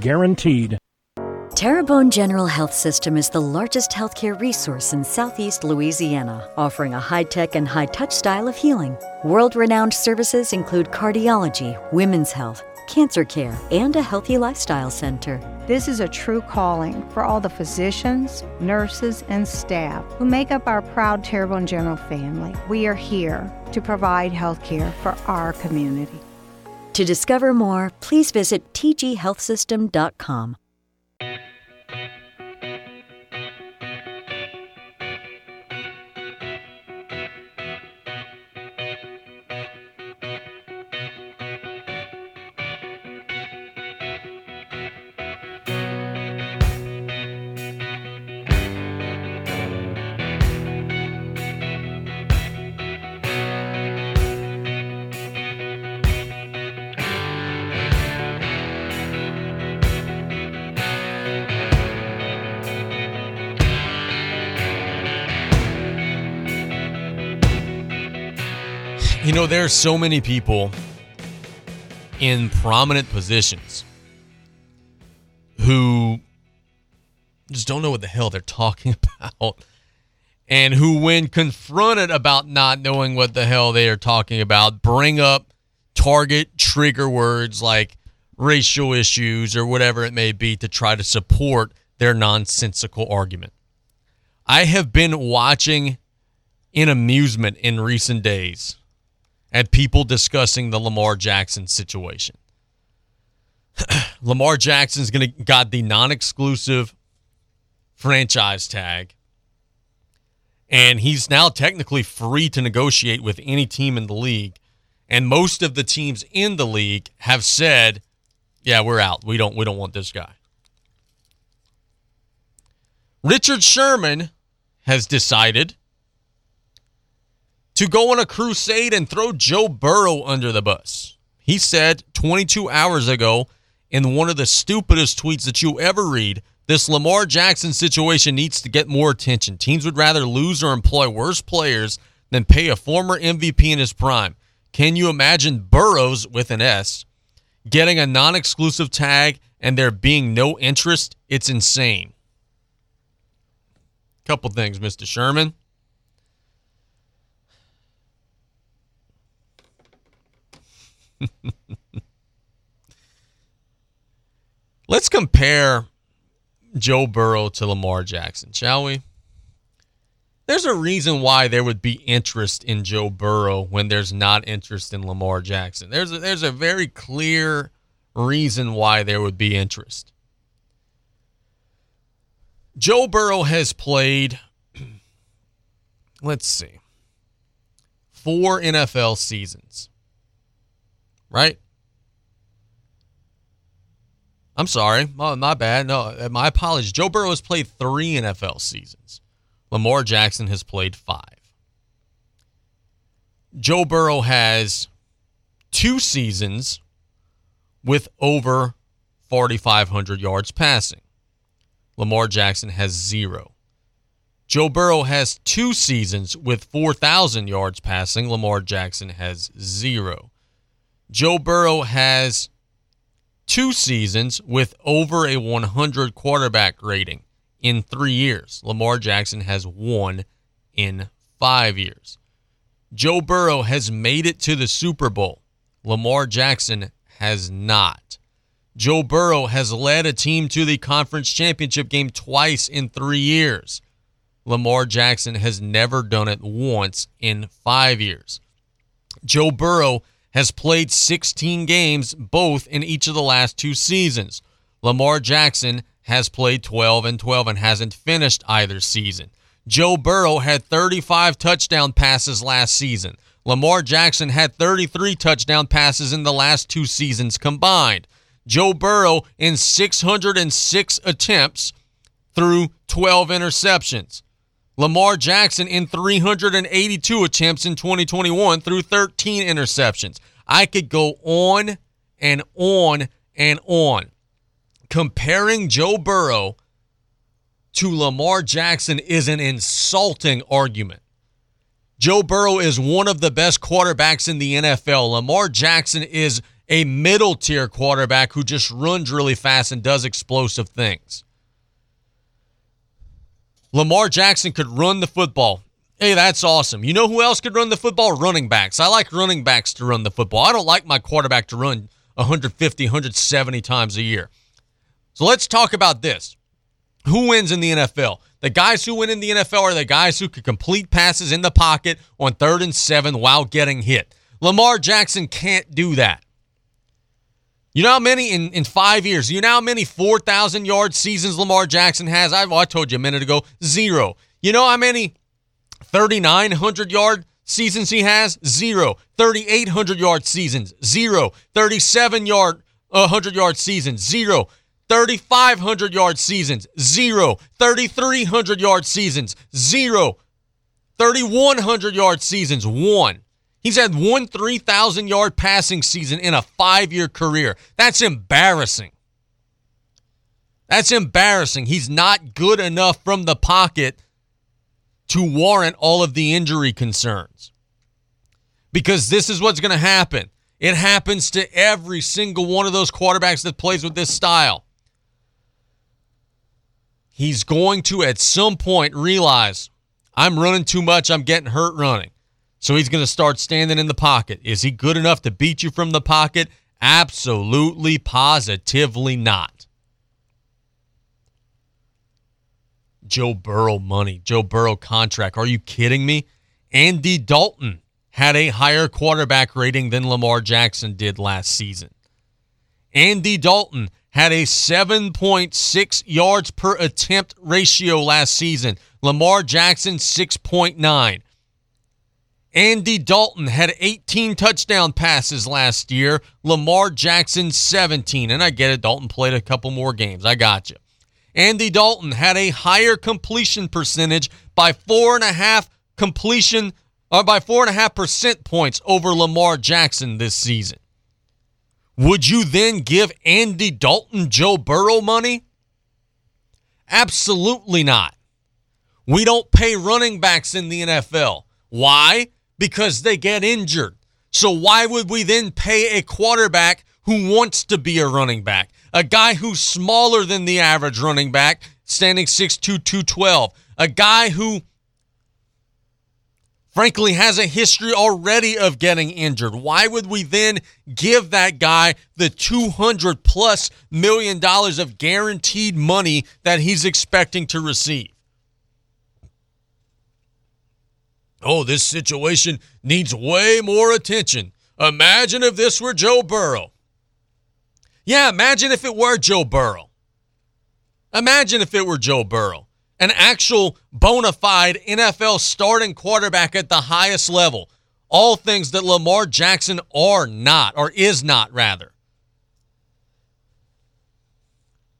guaranteed.
Terrebonne General Health System is the largest healthcare resource in southeast Louisiana, offering a high tech and high touch style of healing. World renowned services include cardiology, women's health, cancer care, and a healthy lifestyle center.
This is a true calling for all the physicians, nurses, and staff who make up our proud Terrebonne General family. We are here to provide health care for our community.
To discover more, please visit tghealthsystem.com.
there are so many people in prominent positions who just don't know what the hell they're talking <laughs> about. And who, when confronted about not knowing what the hell they are talking about, bring up target trigger words like racial issues or whatever it may be to try to support their nonsensical argument. I have been watching in amusement in recent days at people discussing the Lamar Jackson situation. <clears throat> Lamar Jackson's to got the non-exclusive franchise tag and he's now technically free to negotiate with any team in the league. And most of the teams in the league have said yeah we're out. We don't we don't want this guy. Richard sherman has decided to go on a crusade and throw joe burrow under the bus he said 22 hours ago in one of the stupidest tweets that you ever read this Lamar Jackson situation needs to get more attention. Teams would rather lose or employ worse players than pay a former MVP in his prime. Can you imagine Burrows with an S getting a non exclusive tag and there being no interest? It's insane. Couple things, Mr. Sherman. <laughs> Let's compare Joe Burrow to Lamar Jackson, shall we? There's a reason why there would be interest in Joe Burrow when there's not interest in Lamar Jackson. There's a, there's a very clear reason why there would be interest. Joe Burrow has played, <clears throat> let's see, four NFL seasons, right? I'm sorry. My, my bad. No, uh, my apologies. Joe Burrow has played three NFL seasons. Lamar Jackson has played five. Joe Burrow has two seasons with over 4,500 yards passing. Lamar Jackson has zero. Joe Burrow has two seasons with 4,000 yards passing. Lamar Jackson has zero. Joe Burrow has two seasons with over a 100 quarterback rating in three years. Lamar Jackson has one in five years. Joe Burrow has made it to the Super Bowl. Lamar Jackson has not. Joe Burrow has led a team to the conference championship game twice in three years. Lamar Jackson has never done it once in five years. Joe Burrow has played 16 games, both in each of the last two seasons. Lamar Jackson has played 12 and 12 and hasn't finished either season. Joe Burrow had 35 touchdown passes last season. Lamar Jackson had 33 touchdown passes in the last two seasons combined. Joe Burrow in 606 attempts through 12 interceptions. Lamar Jackson in 382 attempts in 2021 through 13 interceptions. I could go on and on and on. Comparing Joe Burrow to Lamar Jackson is an insulting argument. Joe Burrow is one of the best quarterbacks in the NFL. Lamar Jackson is a middle tier quarterback who just runs really fast and does explosive things. Lamar Jackson could run the football. Hey, that's awesome. You know who else could run the football? Running backs. I like running backs to run the football. I don't like my quarterback to run 150, 170 times a year. So let's talk about this. Who wins in the NFL? The guys who win in the NFL are the guys who can complete passes in the pocket on third and seven while getting hit. Lamar Jackson can't do that. You know how many in, in five years? You know how many 4,000 yard seasons Lamar Jackson has? I, well, I told you a minute ago, zero. You know how many 3,900 yard seasons he has? Zero. 3,800 yard seasons? Zero. 37 yard, uh, 100 yard seasons? Zero. 3,500 yard seasons, zero. 3,300 yard seasons, zero. 3,100 yard seasons, one. He's had one 3,000 yard passing season in a five year career. That's embarrassing. That's embarrassing. He's not good enough from the pocket to warrant all of the injury concerns. Because this is what's going to happen. It happens to every single one of those quarterbacks that plays with this style he's going to at some point realize I'm running too much, I'm getting hurt running. So he's going to start standing in the pocket. Is he good enough to beat you from the pocket? Absolutely, positively not. Joe Burrow money, Joe Burrow contract. Are you kidding me? Andy Dalton had a higher quarterback rating than Lamar Jackson did last season. Andy Dalton had a 7.6 yards per attempt ratio last season. Lamar Jackson, 6.9. Andy Dalton had 18 touchdown passes last year. Lamar Jackson, 17. And I get it, Dalton played a couple more games. I got you. Andy Dalton had a higher completion percentage by four and a half completion, or by four and a half percent points over Lamar Jackson this season. Would you then give Andy Dalton Joe Burrow money? Absolutely not. We don't pay running backs in the NFL. Why? Because they get injured. So why would we then pay a quarterback who wants to be a running back? A guy who's smaller than the average running back, standing 6'2, 212. A guy who frankly has a history already of getting injured. Why would we then give that guy the 200 plus million dollars of guaranteed money that he's expecting to receive? Oh, this situation needs way more attention. Imagine if this were Joe Burrow. Yeah, imagine if it were Joe Burrow. Imagine if it were Joe Burrow an actual bona fide NFL starting quarterback at the highest level. All things that Lamar Jackson are not, or is not, rather.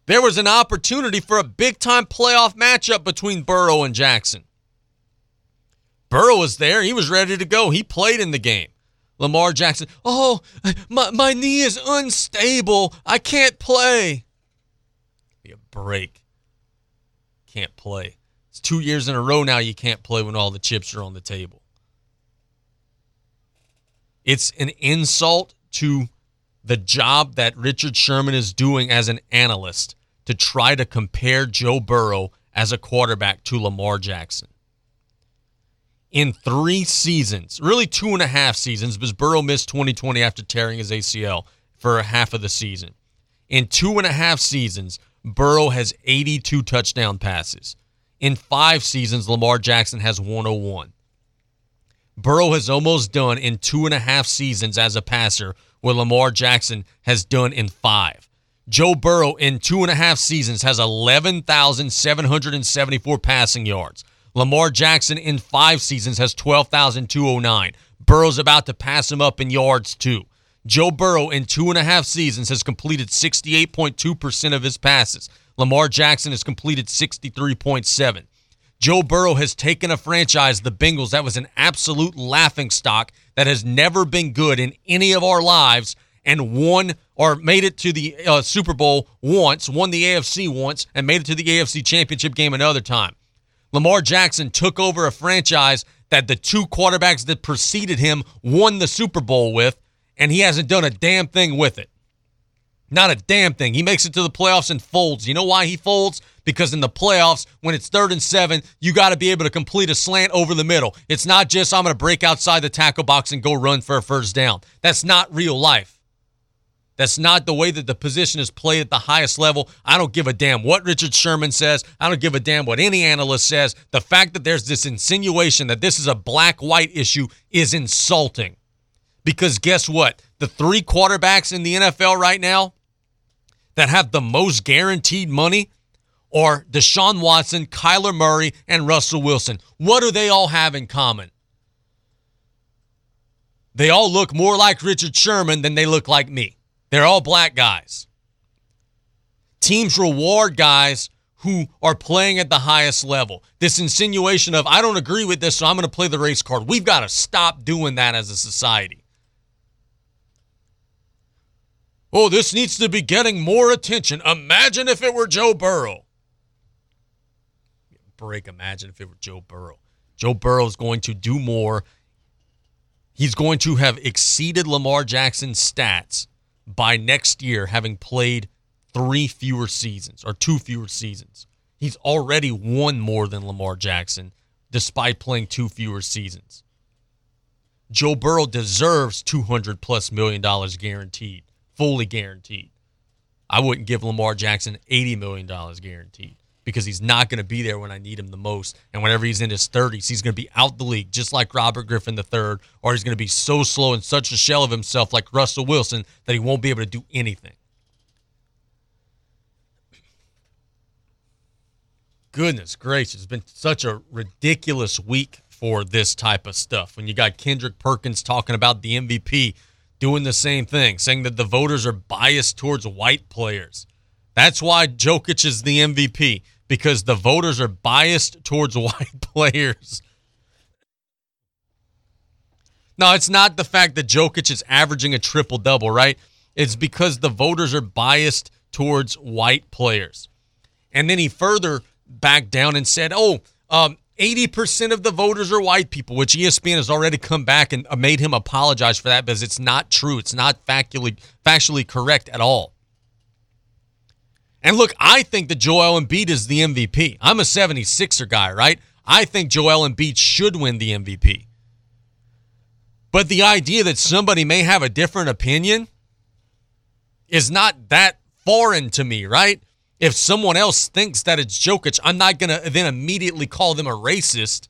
There was an opportunity for a big time playoff matchup between Burrow and Jackson. Burrow was there. He was ready to go. He played in the game. Lamar Jackson, oh, my, my knee is unstable. I can't play. Be a break can't play. It's two years in a row now you can't play when all the chips are on the table. It's an insult to the job that Richard Sherman is doing as an analyst to try to compare Joe Burrow as a quarterback to Lamar Jackson. In three seasons, really two and a half seasons, because Burrow missed 2020 after tearing his ACL for half of the season. In two and a half seasons, Burrow has 82 touchdown passes. In five seasons, Lamar Jackson has 101. Burrow has almost done in two and a half seasons as a passer what Lamar Jackson has done in five. Joe Burrow in two and a half seasons has 11,774 passing yards. Lamar Jackson in five seasons has 12,209. Burrow's about to pass him up in yards too. Joe Burrow in two and a half seasons has completed 68.2% of his passes. Lamar Jackson has completed 63.7. Joe Burrow has taken a franchise, the Bengals, that was an absolute laughing stock that has never been good in any of our lives and won or made it to the uh, Super Bowl once, won the AFC once, and made it to the AFC Championship game another time. Lamar Jackson took over a franchise that the two quarterbacks that preceded him won the Super Bowl with, and he hasn't done a damn thing with it. Not a damn thing. He makes it to the playoffs and folds. You know why he folds? Because in the playoffs, when it's third and seven, you got to be able to complete a slant over the middle. It's not just, I'm going to break outside the tackle box and go run for a first down. That's not real life. That's not the way that the position is played at the highest level. I don't give a damn what Richard Sherman says. I don't give a damn what any analyst says. The fact that there's this insinuation that this is a black white issue is insulting. Because guess what? The three quarterbacks in the NFL right now that have the most guaranteed money are Deshaun Watson, Kyler Murray, and Russell Wilson. What do they all have in common? They all look more like Richard Sherman than they look like me. They're all black guys. Teams reward guys who are playing at the highest level. This insinuation of, I don't agree with this, so I'm going to play the race card. We've got to stop doing that as a society. Oh, this needs to be getting more attention. Imagine if it were Joe Burrow. Break, imagine if it were Joe Burrow. Joe Burrow is going to do more. He's going to have exceeded Lamar Jackson's stats by next year having played three fewer seasons or two fewer seasons. He's already won more than Lamar Jackson despite playing two fewer seasons. Joe Burrow deserves 200 plus million dollars guaranteed, fully guaranteed. I wouldn't give Lamar Jackson 80 million dollars guaranteed because he's not going to be there when I need him the most. And whenever he's in his 30s, he's going to be out the league, just like Robert Griffin III, or he's going to be so slow and such a shell of himself like Russell Wilson that he won't be able to do anything. Goodness gracious, it's been such a ridiculous week for this type of stuff. When you got Kendrick Perkins talking about the MVP, doing the same thing, saying that the voters are biased towards white players. That's why Jokic is the MVP because the voters are biased towards <laughs> white players. No, it's not the fact that Jokic is averaging a triple double, right? It's because the voters are biased towards white players. And then he further backed down and said, oh, um, 80% of the voters are white people, which ESPN has already come back and made him apologize for that because it's not true. It's not factually, factually correct at all. And look, I think that Joel Embiid is the MVP. I'm a 76er guy, right? I think Joel Embiid should win the MVP. But the idea that somebody may have a different opinion is not that foreign to me, right? If someone else thinks that it's Jokic, I'm not going to then immediately call them a racist.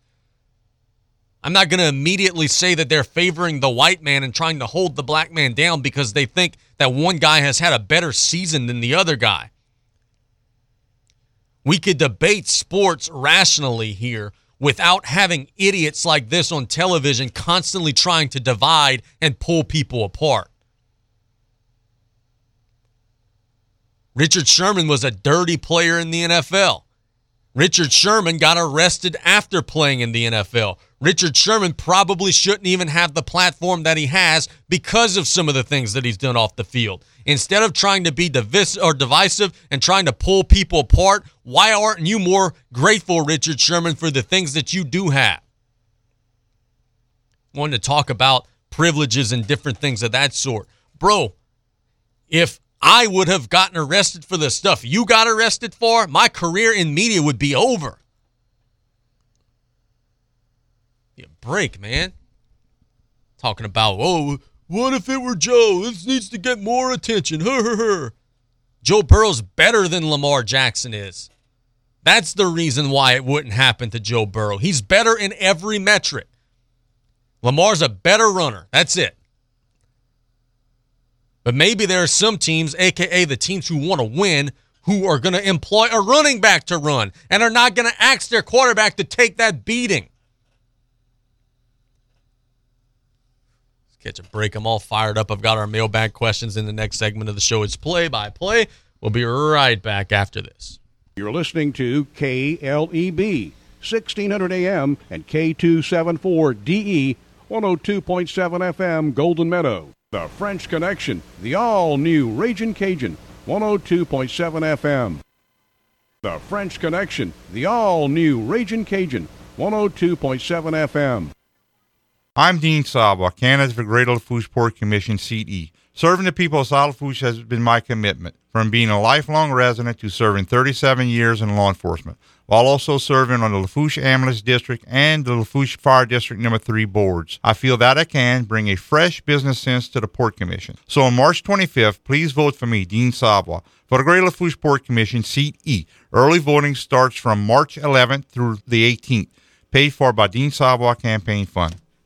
I'm not going to immediately say that they're favoring the white man and trying to hold the black man down because they think that one guy has had a better season than the other guy. We could debate sports rationally here without having idiots like this on television constantly trying to divide and pull people apart. Richard Sherman was a dirty player in the NFL. Richard Sherman got arrested after playing in the NFL. Richard Sherman probably shouldn't even have the platform that he has because of some of the things that he's done off the field. Instead of trying to be or divisive and trying to pull people apart, why aren't you more grateful, Richard Sherman, for the things that you do have? Wanted to talk about privileges and different things of that sort. Bro, if I would have gotten arrested for the stuff you got arrested for, my career in media would be over. Yeah, break, man. Talking about, oh, what if it were Joe? This needs to get more attention. Her, her, her. Joe Burrow's better than Lamar Jackson is. That's the reason why it wouldn't happen to Joe Burrow. He's better in every metric. Lamar's a better runner. That's it. But maybe there are some teams, aka the teams who want to win, who are going to employ a running back to run and are not going to ask their quarterback to take that beating. To break them all fired up. I've got our mailbag questions in the next segment of the show. It's play by play. We'll be right back after this.
You're listening to KLEB, 1600 AM and K274DE, 102.7 FM, Golden Meadow. The French Connection, the all new Raging Cajun, 102.7 FM. The French Connection, the all new Raging Cajun, 102.7 FM.
I'm Dean Saba, candidate for Greater Lafourche Port Commission Seat E. Serving the people of South Lafourche has been my commitment, from being a lifelong resident to serving 37 years in law enforcement, while also serving on the Lafourche Ambulance District and the Lafourche Fire District Number 3 boards. I feel that I can bring a fresh business sense to the Port Commission. So on March 25th, please vote for me, Dean Saba, for the Greater Lafourche Port Commission Seat E. Early voting starts from March 11th through the 18th, paid for by Dean Saba Campaign Fund.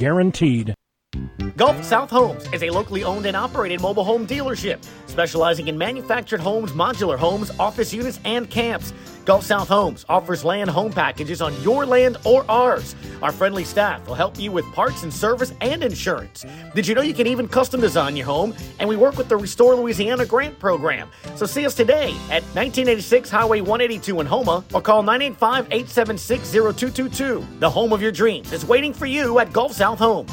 guaranteed.
Gulf South Homes is a locally owned and operated mobile home dealership specializing in manufactured homes, modular homes, office units, and camps. Gulf South Homes offers land home packages on your land or ours. Our friendly staff will help you with parts and service and insurance. Did you know you can even custom design your home? And we work with the Restore Louisiana grant program. So see us today at 1986 Highway 182 in Houma or call 985 876 0222. The home of your dreams is waiting for you at Gulf South Homes.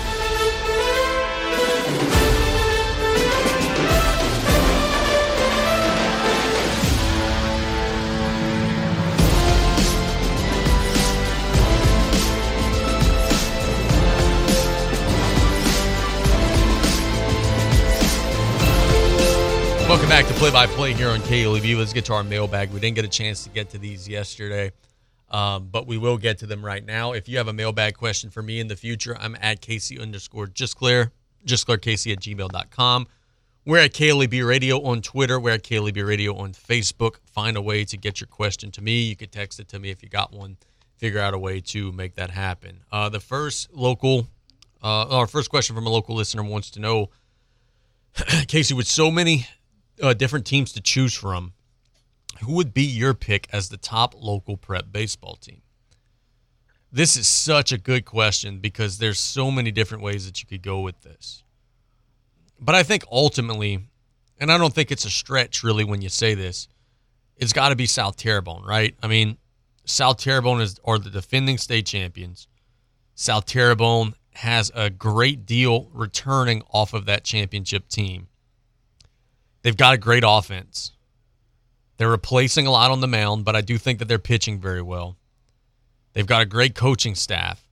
Play by Play here on KLEB. Let's get to our mailbag. We didn't get a chance to get to these yesterday, um, but we will get to them right now. If you have a mailbag question for me in the future, I'm at Casey underscore Gisclair, just clear Casey at gmail.com. We're at KLEB Radio on Twitter. We're at KLEB Radio on Facebook. Find a way to get your question to me. You could text it to me if you got one. Figure out a way to make that happen. Uh, the first local, uh, our first question from a local listener wants to know, <clears throat> Casey, with so many uh, different teams to choose from, who would be your pick as the top local prep baseball team? This is such a good question because there's so many different ways that you could go with this. But I think ultimately, and I don't think it's a stretch really when you say this, it's got to be South Terrebonne, right? I mean, South Terrebonne is are the defending state champions. South Terrebonne has a great deal returning off of that championship team. They've got a great offense. They're replacing a lot on the mound, but I do think that they're pitching very well. They've got a great coaching staff.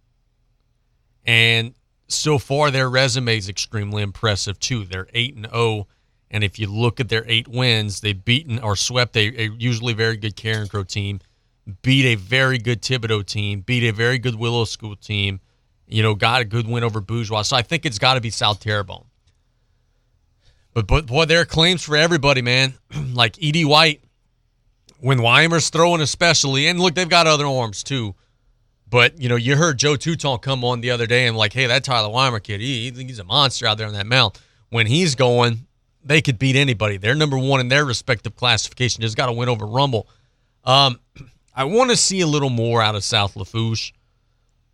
And so far their resume is extremely impressive too. They're 8 and 0 and if you look at their 8 wins, they've beaten or swept a, a usually very good Carencro team, beat a very good Thibodaux team, beat a very good Willow School team, you know, got a good win over Bourgeois. So I think it's got to be South Terrebonne. But, but boy, there are claims for everybody, man. <clears throat> like E.D. White, when Weimer's throwing, especially, and look, they've got other arms too. But you know, you heard Joe Touton come on the other day and like, hey, that Tyler Weimer kid, he, he's a monster out there on that mound. When he's going, they could beat anybody. They're number one in their respective classification. Just got to win over Rummel. Um, <clears throat> I want to see a little more out of South Lafourche.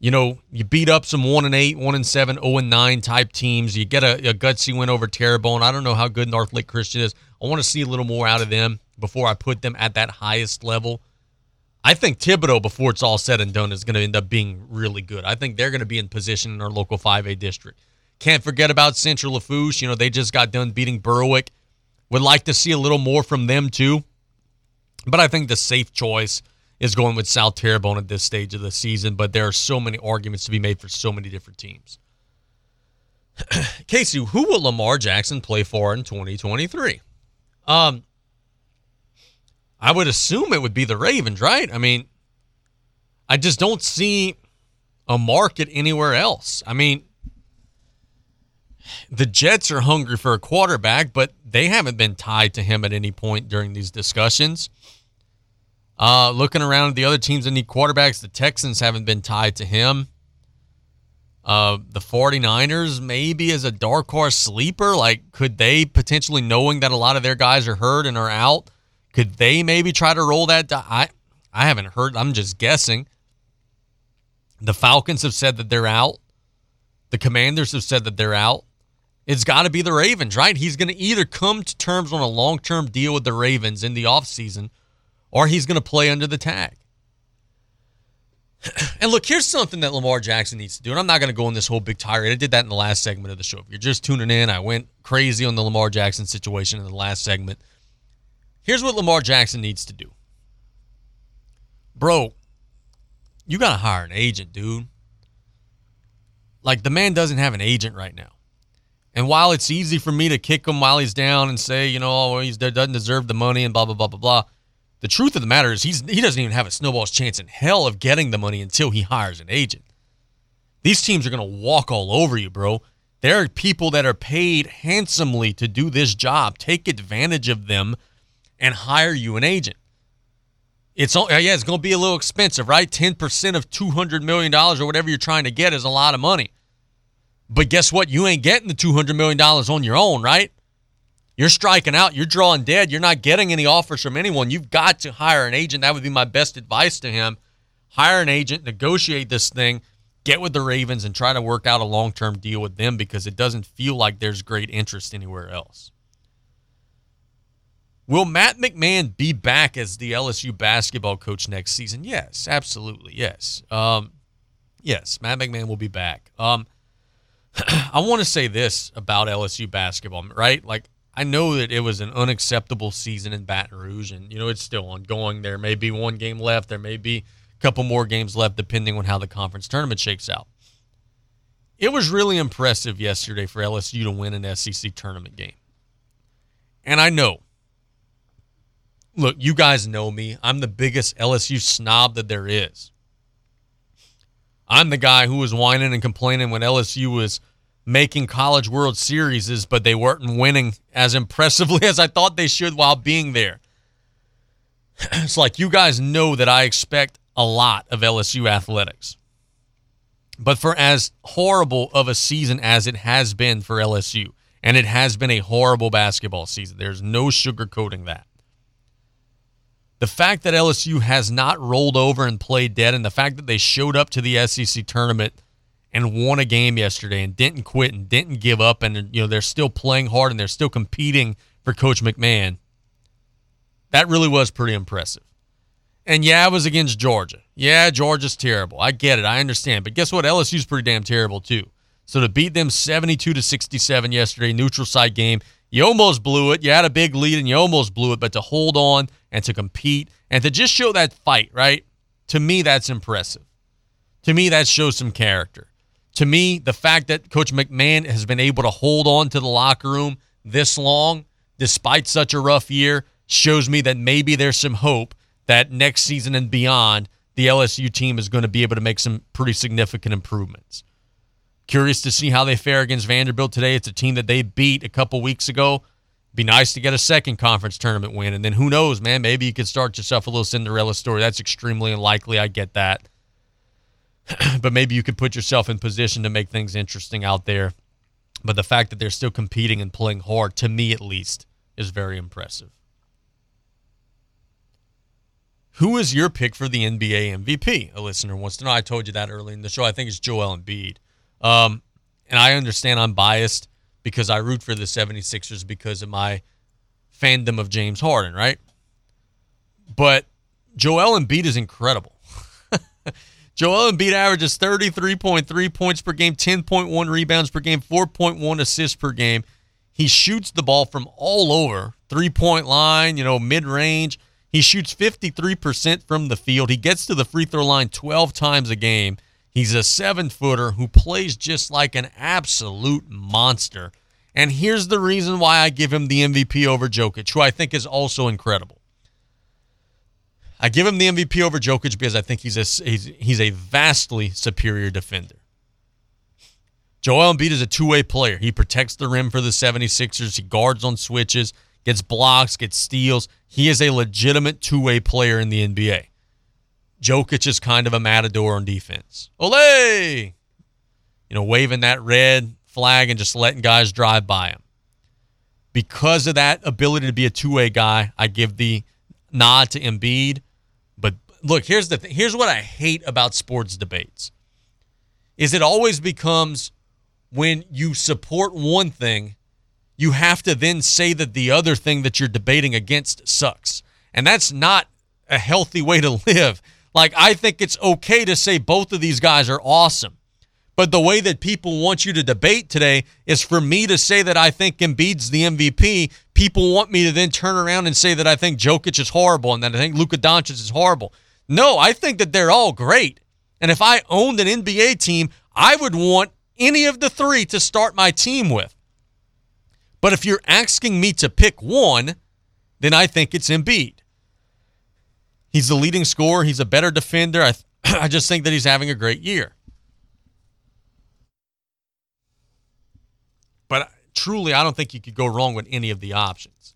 You know, you beat up some one and eight, one and seven, zero and nine type teams. You get a, a gutsy win over Terrebonne. I don't know how good Northlake Christian is. I want to see a little more out of them before I put them at that highest level. I think Thibodaux, before it's all said and done, is going to end up being really good. I think they're going to be in position in our local 5A district. Can't forget about Central Lafourche. You know, they just got done beating Berwick. Would like to see a little more from them, too. But I think the safe choice is going with South Terrebonne at this stage of the season. But there are so many arguments to be made for so many different teams. <clears throat> Casey, who will Lamar Jackson play for in 2023? Um, I would assume it would be the Ravens, right? I mean, I just don't see a market anywhere else. I mean, the Jets are hungry for a quarterback, but they haven't been tied to him at any point during these discussions. Uh, looking around at the other teams that need quarterbacks, the Texans haven't been tied to him. Uh, the 49ers maybe as a dark horse sleeper. Like, could they potentially, knowing that a lot of their guys are hurt and are out, could they maybe try to roll that? Di- I, I haven't heard. I'm just guessing. The Falcons have said that they're out. The Commanders have said that they're out. It's got to be the Ravens, right? He's going to either come to terms on a long term deal with the Ravens in the offseason or he's going to play under the tag. <clears throat> And look, here's something that Lamar Jackson needs to do. And I'm not going to go on this whole big tirade. I did that in the last segment of the show. If you're just tuning in, I went crazy on the Lamar Jackson situation in the last segment. Here's what Lamar Jackson needs to do. Bro, you got to hire an agent, dude. Like, the man doesn't have an agent right now. And while it's easy for me to kick him while he's down and say, you know, oh, he doesn't deserve the money and blah, blah, blah, blah, blah, the truth of the matter is he's he doesn't even have a snowball's chance in hell of getting the money until he hires an agent. These teams are going to walk all over you, bro. There are people that are paid handsomely to do this job. Take advantage of them and hire you an agent. It's all, yeah, it's going to be a little expensive, right? 10% of $200 million or whatever you're trying to get is a lot of money. But guess what? You ain't getting the $200 million on your own, right? You're striking out. You're drawing dead. You're not getting any offers from anyone. You've got to hire an agent. That would be my best advice to him. Hire an agent, negotiate this thing, get with the Ravens, and try to work out a long term deal with them because it doesn't feel like there's great interest anywhere else. Will Matt McMahon be back as the LSU basketball coach next season? Yes, absolutely. Yes. Um, yes, Matt McMahon will be back. Um, <clears throat> I want to say this about LSU basketball, right? Like, I know that it was an unacceptable season in Baton Rouge, and you know it's still ongoing. There may be one game left. There may be a couple more games left, depending on how the conference tournament shakes out. It was really impressive yesterday for LSU to win an SEC tournament game, and I know. Look, you guys know me. I'm the biggest LSU snob that there is. I'm the guy who was whining and complaining when LSU was making College World Series, but they weren't winning as impressively <laughs> as I thought they should while being there. <clears throat> It's like you guys know that I expect a lot of LSU athletics. But for as horrible of a season as it has been for LSU, and it has been a horrible basketball season, there's no sugarcoating that. The fact that LSU has not rolled over and played dead, and the fact that they showed up to the SEC tournament and won a game yesterday and didn't quit and didn't give up and you know they're still playing hard and they're still competing for coach McMahon. That really was pretty impressive. And yeah, it was against Georgia. Yeah, Georgia's terrible. I get it. I understand. But guess what? LSU's pretty damn terrible too. So to beat them 72 to 67 yesterday, neutral site game, you almost blew it. You had a big lead and you almost blew it, but to hold on and to compete and to just show that fight, right? To me, that's impressive. To me, that shows some character to me, the fact that Coach McMahon has been able to hold on to the locker room this long, despite such a rough year, shows me that maybe there's some hope that next season and beyond, the LSU team is going to be able to make some pretty significant improvements. Curious to see how they fare against Vanderbilt today. It's a team that they beat a couple weeks ago. Be nice to get a second conference tournament win. And then who knows, man? Maybe you could start yourself a little Cinderella story. That's extremely unlikely. I get that. <clears throat> but maybe you could put yourself in position to make things interesting out there. But the fact that they're still competing and playing hard, to me at least, is very impressive. Who is your pick for the NBA MVP? A listener wants to know. I told you that early in the show. I think it's Joel Embiid. Um, and I understand I'm biased because I root for the 76ers because of my fandom of James Harden, right? But Joel Embiid is incredible. <laughs> Joel Embiid averages 33.3 points per game, 10.1 rebounds per game, 4.1 assists per game. He shoots the ball from all over, three point line, you know, mid range. He shoots 53% from the field. He gets to the free throw line 12 times a game. He's a seven footer who plays just like an absolute monster. And here's the reason why I give him the MVP over Jokic, who I think is also incredible. I give him the MVP over Jokic because I think he's a he's, he's a vastly superior defender. Joel Embiid is a two-way player. He protects the rim for the 76ers. He guards on switches, gets blocks, gets steals. He is a legitimate two-way player in the NBA. Jokic is kind of a matador on defense. Ole! You know, waving that red flag and just letting guys drive by him. Because of that ability to be a two-way guy, I give the nod to Embiid. Look, here's the thing. Here's what I hate about sports debates. Is it always becomes when you support one thing, you have to then say that the other thing that you're debating against sucks. And that's not a healthy way to live. Like I think it's okay to say both of these guys are awesome. But the way that people want you to debate today is for me to say that I think Embiid's the MVP. People want me to then turn around and say that I think Jokic is horrible and that I think Luka Doncic is horrible. No, I think that they're all great. And if I owned an NBA team, I would want any of the three to start my team with. But if you're asking me to pick one, then I think it's Embiid. He's the leading scorer. He's a better defender. I, <clears throat> I just think that he's having a great year. But truly, I don't think you could go wrong with any of the options.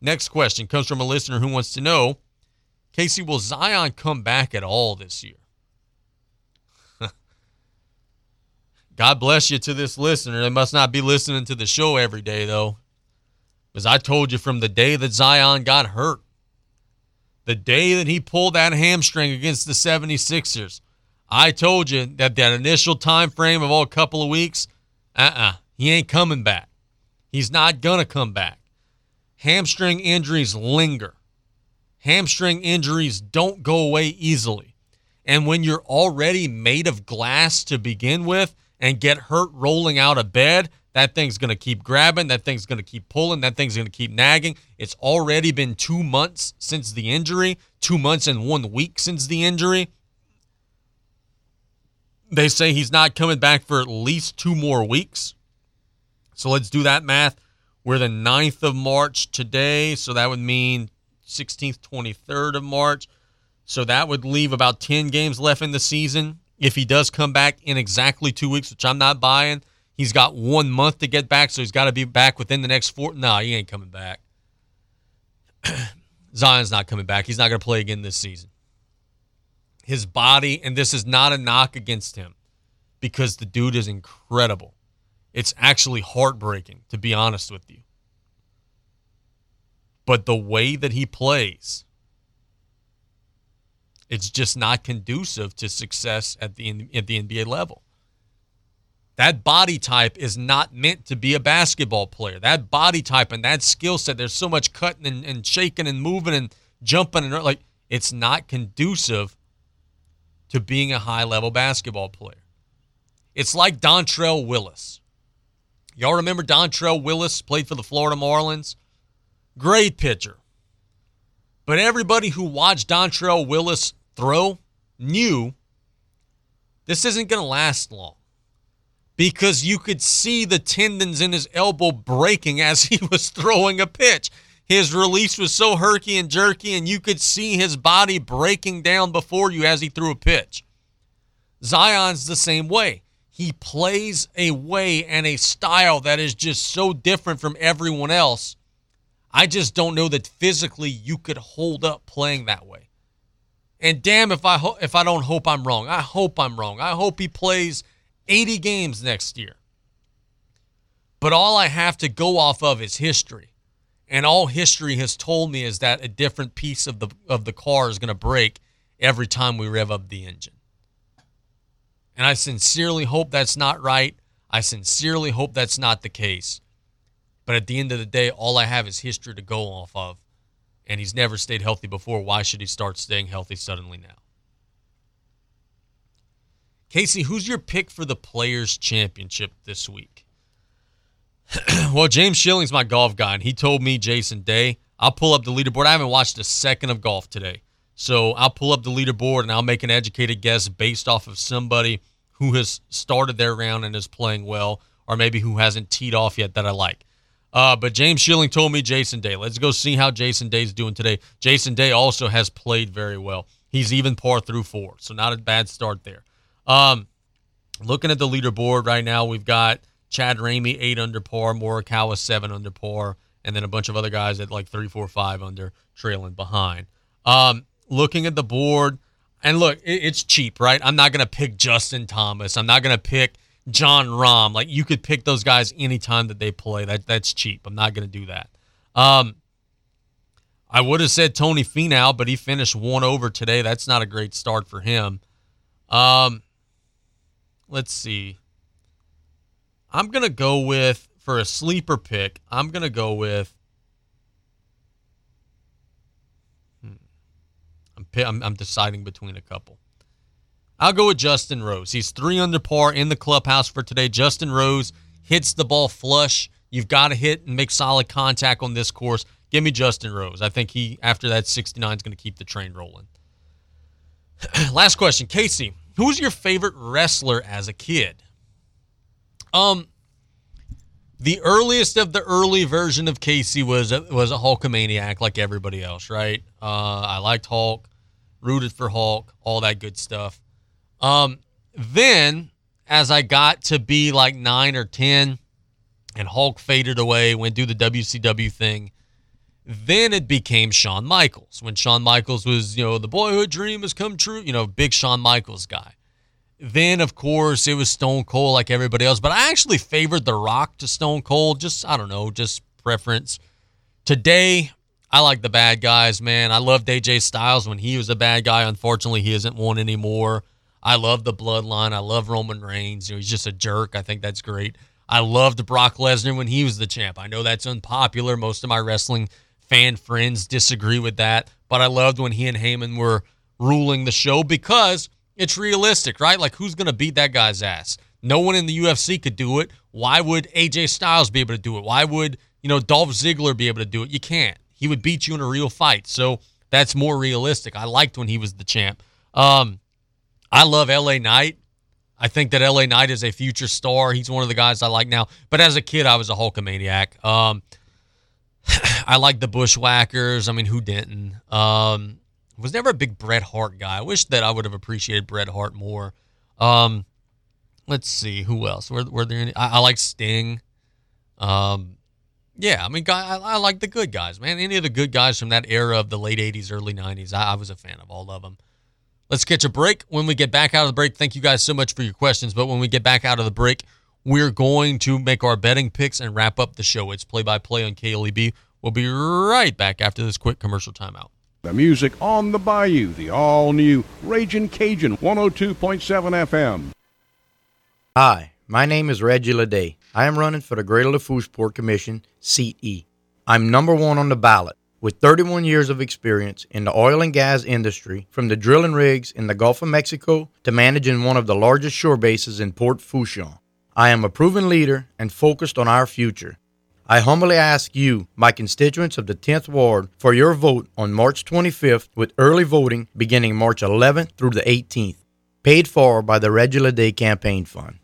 Next question comes from a listener who wants to know Casey, will Zion come back at all this year? <laughs> God bless you to this listener. They must not be listening to the show every day, though. Because I told you from the day that Zion got hurt, the day that he pulled that hamstring against the 76ers, I told you that that initial time frame of all a couple of weeks, uh-uh, he ain't coming back. He's not going to come back. Hamstring injuries linger. Hamstring injuries don't go away easily. And when you're already made of glass to begin with and get hurt rolling out of bed, that thing's going to keep grabbing. That thing's going to keep pulling. That thing's going to keep nagging. It's already been two months since the injury, two months and one week since the injury. They say he's not coming back for at least two more weeks. So let's do that math. We're the 9th of March today. So that would mean 16th, 23rd of March. So that would leave about 10 games left in the season. If he does come back in exactly two weeks, which I'm not buying, he's got one month to get back. So he's got to be back within the next four. No, he ain't coming back. <clears throat> Zion's not coming back. He's not going to play again this season his body, and this is not a knock against him because the dude is incredible. It's actually heartbreaking, to be honest with you. But the way that he plays, it's just not conducive to success at the at the NBA level. That body type is not meant to be a basketball player. That body type and that skill set, there's so much cutting and, and shaking and moving and jumping and like it's not conducive to being a high level basketball player. It's like Dontrelle Willis. Y'all remember Dontrelle Willis played for the Florida Marlins? Great pitcher. But everybody who watched Dontrelle Willis throw knew this isn't going to last long because you could see the tendons in his elbow breaking as he <laughs> was throwing a pitch. His release was so herky and jerky, and you could see his body breaking down before you as he threw a pitch. Zion's the same way. He plays a way and a style that is just so different from everyone else. I just don't know that physically you could hold up playing that way. And damn if I ho- if I don't hope I'm wrong. I hope I'm wrong. I hope he plays 80 games next year. But all I have to go off of is history. And all history has told me is that a different piece of the of the car is going to break every time we rev up the engine. And I sincerely hope that's not right. I sincerely hope that's not the case. But at the end of the day, all I have is history to go off of. and he's never stayed healthy before. Why should he start staying healthy suddenly now? Casey, who's your pick for the Players Championship this week? <clears throat> well, James Schilling's my golf guy, and he told me Jason Day. I'll pull up the leaderboard. I haven't watched a second of golf today. So I'll pull up the leaderboard and I'll make an educated guess based off of somebody who has started their round and is playing well, or maybe who hasn't teed off yet that I like. Uh, but James Schilling told me Jason Day. Let's go see how Jason Day's doing today. Jason Day also has played very well. He's even par through four, so not a bad start there. Um, looking at the leaderboard right now, we've got Chad Ramey eight under par, Morikawa seven under par, and then a bunch of other guys at like three, four, five under, trailing behind. Um, looking at the board, and look, it, it's cheap, right? I'm not gonna pick Justin Thomas. I'm not gonna pick Jon Rahm. Like you could pick those guys anytime that they play. That that's cheap. I'm not gonna do that. Um, I would have said Tony Finau, but he finished one over today. That's not a great start for him. Um, let's see. I'm gonna go with for a sleeper pick. I'm gonna go with. Hmm, I'm I'm deciding between a couple. I'll go with Justin Rose. He's three under par in the clubhouse for today. Justin Rose hits the ball flush. You've got to hit and make solid contact on this course. Give me Justin Rose. I think he, after that 69, is going to keep the train rolling. <clears throat> Last question. Casey, who's your favorite wrestler as a kid? Um, the earliest of the early version of Casey was a, was a Hulkamaniac like everybody else, right? Uh, I liked Hulk, rooted for Hulk, all that good stuff. Um, then as I got to be like nine or ten, and Hulk faded away, went do the WCW thing. Then it became Shawn Michaels when Shawn Michaels was, you know, the boyhood dream has come true, you know, big Shawn Michaels guy. Then, of course, it was Stone Cold like everybody else, but I actually favored The Rock to Stone Cold. Just, I don't know, just preference. Today, I like the bad guys, man. I loved AJ Styles when he was a bad guy. Unfortunately, he isn't one anymore. I love the bloodline. I love Roman Reigns. You know, he's just a jerk. I think that's great. I loved Brock Lesnar when he was the champ. I know that's unpopular. Most of my wrestling fan friends disagree with that, but I loved when he and Heyman were ruling the show because it's realistic, right? Like, who's going to beat that guy's ass? No one in the UFC could do it. Why would AJ Styles be able to do it? Why would, you know, Dolph Ziggler be able to do it? You can't. He would beat you in a real fight. So that's more realistic. I liked when he was the champ. Um, I love LA Knight. I think that LA Knight is a future star. He's one of the guys I like now. But as a kid, I was a Hulkamaniac. Um, <sighs> I like the Bushwhackers. I mean, who didn't? Um, was never a big Bret Hart guy. I wish that I would have appreciated Bret Hart more. Um, let's see who else. Were, were there any? I, I like Sting. Um, yeah, I mean, I, I, like the good guys, man. Any of the good guys from that era of the late '80s, early '90s, I, I was a fan of all of them. Let's catch a break. When we get back out of the break, thank you guys so much for your questions. But when we get back out of the break, we're going to make our betting picks and wrap up the show. It's play by play on KLEB. We'll be right back after this quick commercial timeout.
The music on the Bayou, the all new Raging Cajun 102.7 FM.
Hi, my name is Reggie Leday. I am running for the Greater Lafourche Port Commission, Seat E. I'm number one on the ballot with 31 years of experience in the oil and gas industry, from the drilling rigs in the Gulf of Mexico to managing one of the largest shore bases in Port Fourchon. I am a proven leader and focused on our future. I humbly ask you, my constituents of the 10th Ward, for your vote on March 25th with early voting beginning March 11th through the 18th. Paid for by the Reggie Leday Campaign Fund.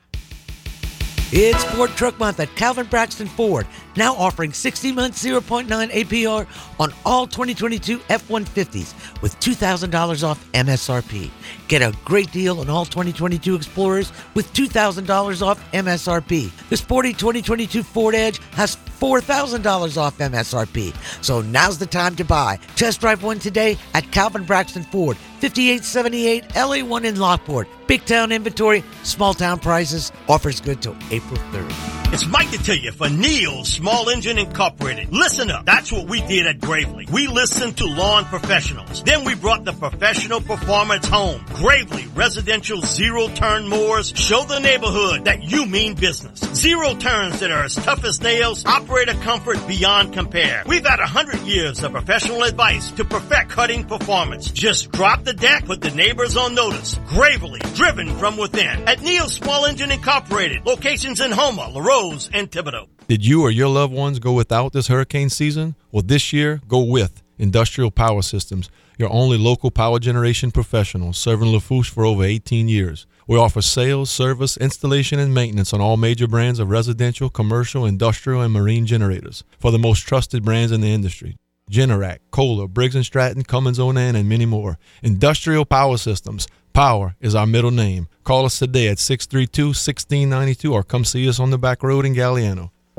It's Ford Truck Month at Calvin Braxton Ford, now offering 60 months 0.9 APR on all 2022 F 150s with $2,000 off MSRP. Get a great deal on all 2022 Explorers with $2,000 off MSRP. The sporty 2022 Ford Edge has $4,000 off MSRP. So now's the time to buy. Test drive one today at Calvin Braxton Ford, 5878 LA1 in Lockport. Big town inventory, small town prices. Offers good till April 3rd.
It's Mike to tell you for Neil Small Engine Incorporated. Listen up. That's what we did at Gravely. We listened to lawn professionals. Then we brought the professional performance home. Gravely residential zero turn mowers show the neighborhood that you mean business. Zero turns that are as tough as nails, operator comfort beyond compare. We've had a hundred years of professional advice to perfect cutting performance. Just drop the deck, put the neighbors on notice. Gravely, driven from within. At Neil Small Engine Incorporated, locations in Houma, LaRose, and Thibodaux.
Did you or your loved ones go without this hurricane season? Well, this year, go with Industrial Power Systems, your only local power generation professional serving Lafourche for over 18 years. We offer sales, service, installation, and maintenance on all major brands of residential, commercial, industrial, and marine generators for the most trusted brands in the industry. Generac, Kohler, Briggs & Stratton, Cummins Onan, and many more. Industrial Power Systems. Power is our middle name. Call us today at 632-1692 or come see us on the back road in Galliano.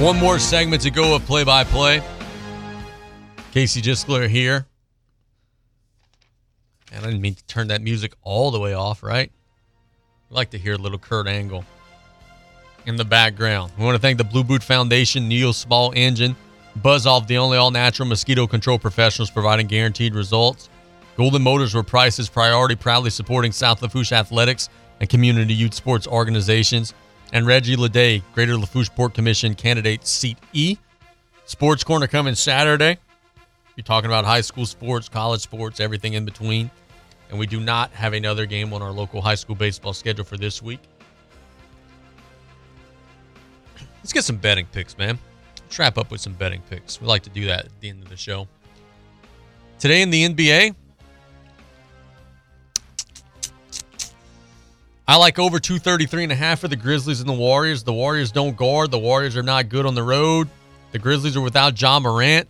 One more segment to go of play by play. Casey Gisclair here. And I didn't mean to turn that music all the way off, right? I like to hear a little Kurt Angle in the background. We want to thank the Blue Boot Foundation, Neil Small Engine, Buzz Off, the only all natural mosquito control professionals providing guaranteed results. Golden Motors, where price is priority, proudly supporting South Lafourche athletics and community youth sports organizations and Reggie Leday, Greater Lafourche Port Commission candidate seat E. Sports Corner coming Saturday. You're talking about high school sports, college sports, everything in between. And we do not have another game on our local high school baseball schedule for this week. Let's get some betting picks, man. Trap up with some betting picks. We like to do that at the end of the show. Today in the NBA, I like over 233 and a half for the Grizzlies and the Warriors. The Warriors don't guard. The Warriors are not good on the road. The Grizzlies are without Ja Morant.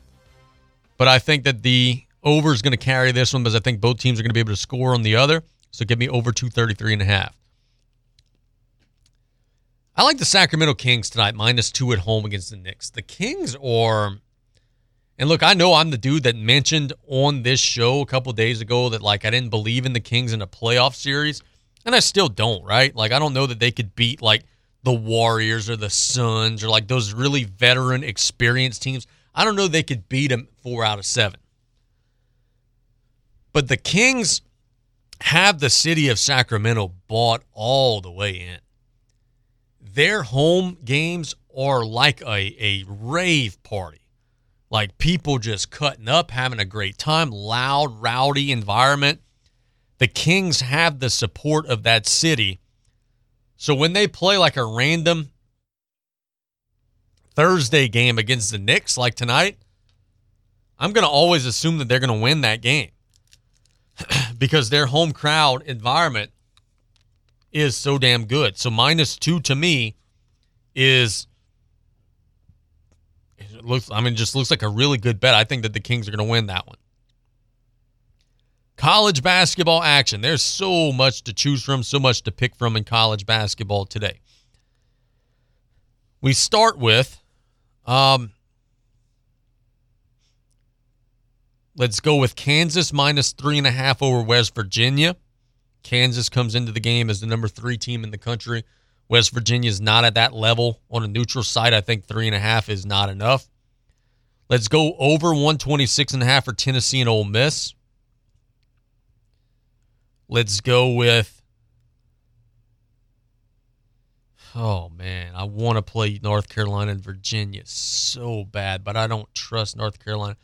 But I think that the over is going to carry this one because I think both teams are going to be able to score on the other. So give me over 233 and a half. I like the Sacramento Kings tonight, minus two at home against the Knicks. The Kings are, and look, I know I'm the dude that mentioned on this show a couple days ago that like I didn't believe in the Kings in a playoff series. And I still don't, right? Like I don't know that they could beat like the Warriors or the Suns or like those really veteran, experienced teams. I don't know they could beat them four out of seven. But the Kings have the city of Sacramento bought all the way in. Their home games are like a, a rave party. Like people just cutting up, having a great time, loud, rowdy environment the Kings have the support of that city. So when they play like a random Thursday game against the Knicks like tonight, I'm going to always assume that they're going to win that game <clears throat> because their home crowd environment is so damn good. So minus 2 to me is it looks I mean just looks like a really good bet. I think that the Kings are going to win that one. College basketball action. There's so much to choose from, so much to pick from in college basketball today. We start with um, let's go with Kansas minus three and a half over West Virginia. Kansas comes into the game as the number three team in the country. West Virginia is not at that level on a neutral site. I think three and a half is not enough. Let's go over 126 and a half for Tennessee and Ole Miss. Let's go with. Oh man, I want to play North Carolina and Virginia so bad, but I don't trust North Carolina.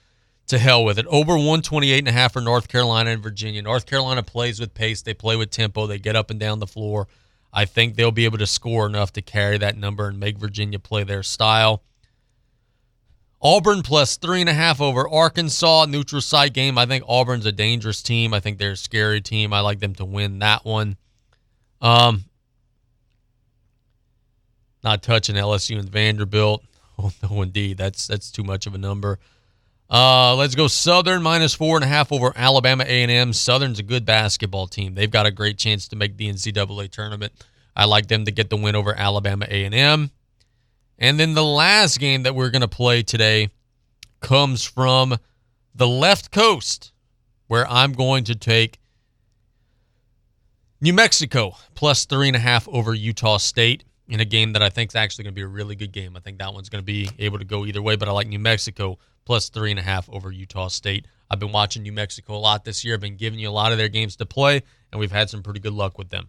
to hell with it. Over 128 and a half for North Carolina and Virginia. North Carolina plays with pace. They play with tempo. They get up and down the floor. I think they'll be able to score enough to carry that number and make Virginia play their style. Auburn plus three and a half over Arkansas. Neutral site game. I think Auburn's a dangerous team. I think they're a scary team. I like them to win that one. Um, not touching LSU and Vanderbilt. <laughs> Oh no, indeed, that's that's too much of a number. Uh, let's go Southern minus four and a half over Alabama A&M. Southern's a good basketball team. They've got a great chance to make the NCAA tournament. I like them to get the win over Alabama A&M. And then the last game that we're going to play today comes from the left coast, where I'm going to take New Mexico plus three and a half over Utah State in a game that I think is actually going to be a really good game. I think that one's going to be able to go either way, but I like New Mexico plus three and a half over Utah State. I've been watching New Mexico a lot this year. I've been giving you a lot of their games to play, and we've had some pretty good luck with them.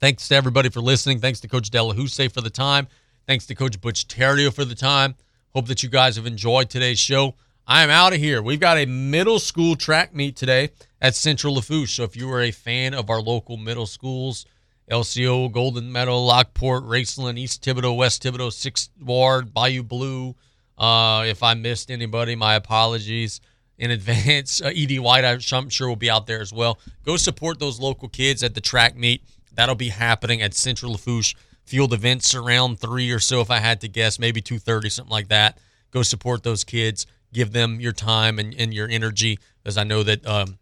Thanks to everybody for listening. Thanks to Coach Delahoussaye for the time. Thanks to Coach Butch Theriot for the time. Hope that you guys have enjoyed today's show. I am out of here. We've got a middle school track meet today at Central Lafourche. So if you are a fan of our local middle schools, LCO, Golden Meadow, Lockport, Raceland, East Thibodaux, West Thibodaux, Sixth Ward, Bayou Blue. Uh, if I missed anybody, my apologies in <laughs> advance. Uh, Ed White, I'm sure, will be out there as well. Go support those local kids at the track meet. That'll be happening at Central Lafourche Field events around three or so, if I had to guess, maybe 2.30, something like that. Go support those kids. Give them your time and, and your energy, as I know that um,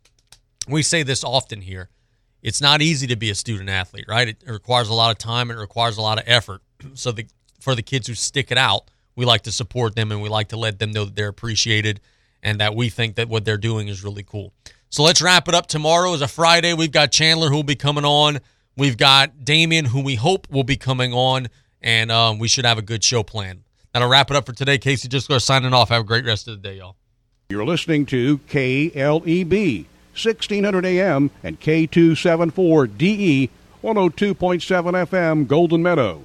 we say this often here it's not easy to be a student athlete, right? It requires a lot of time it requires a lot of effort. <clears throat> So the for the kids who stick it out, we like to support them and we like to let them know that they're appreciated and that we think that what they're doing is really cool. So let's wrap it up. Tomorrow is a Friday. We've got Chandler who will be coming on. We've got Damien who we hope will be coming on, and um, we should have a good show planned. That'll wrap it up for today. Casey Gisclair signing off. Have a great rest of the day, y'all.
You're listening to KLEB 1600 AM and K274DE 102.7 FM Golden Meadow.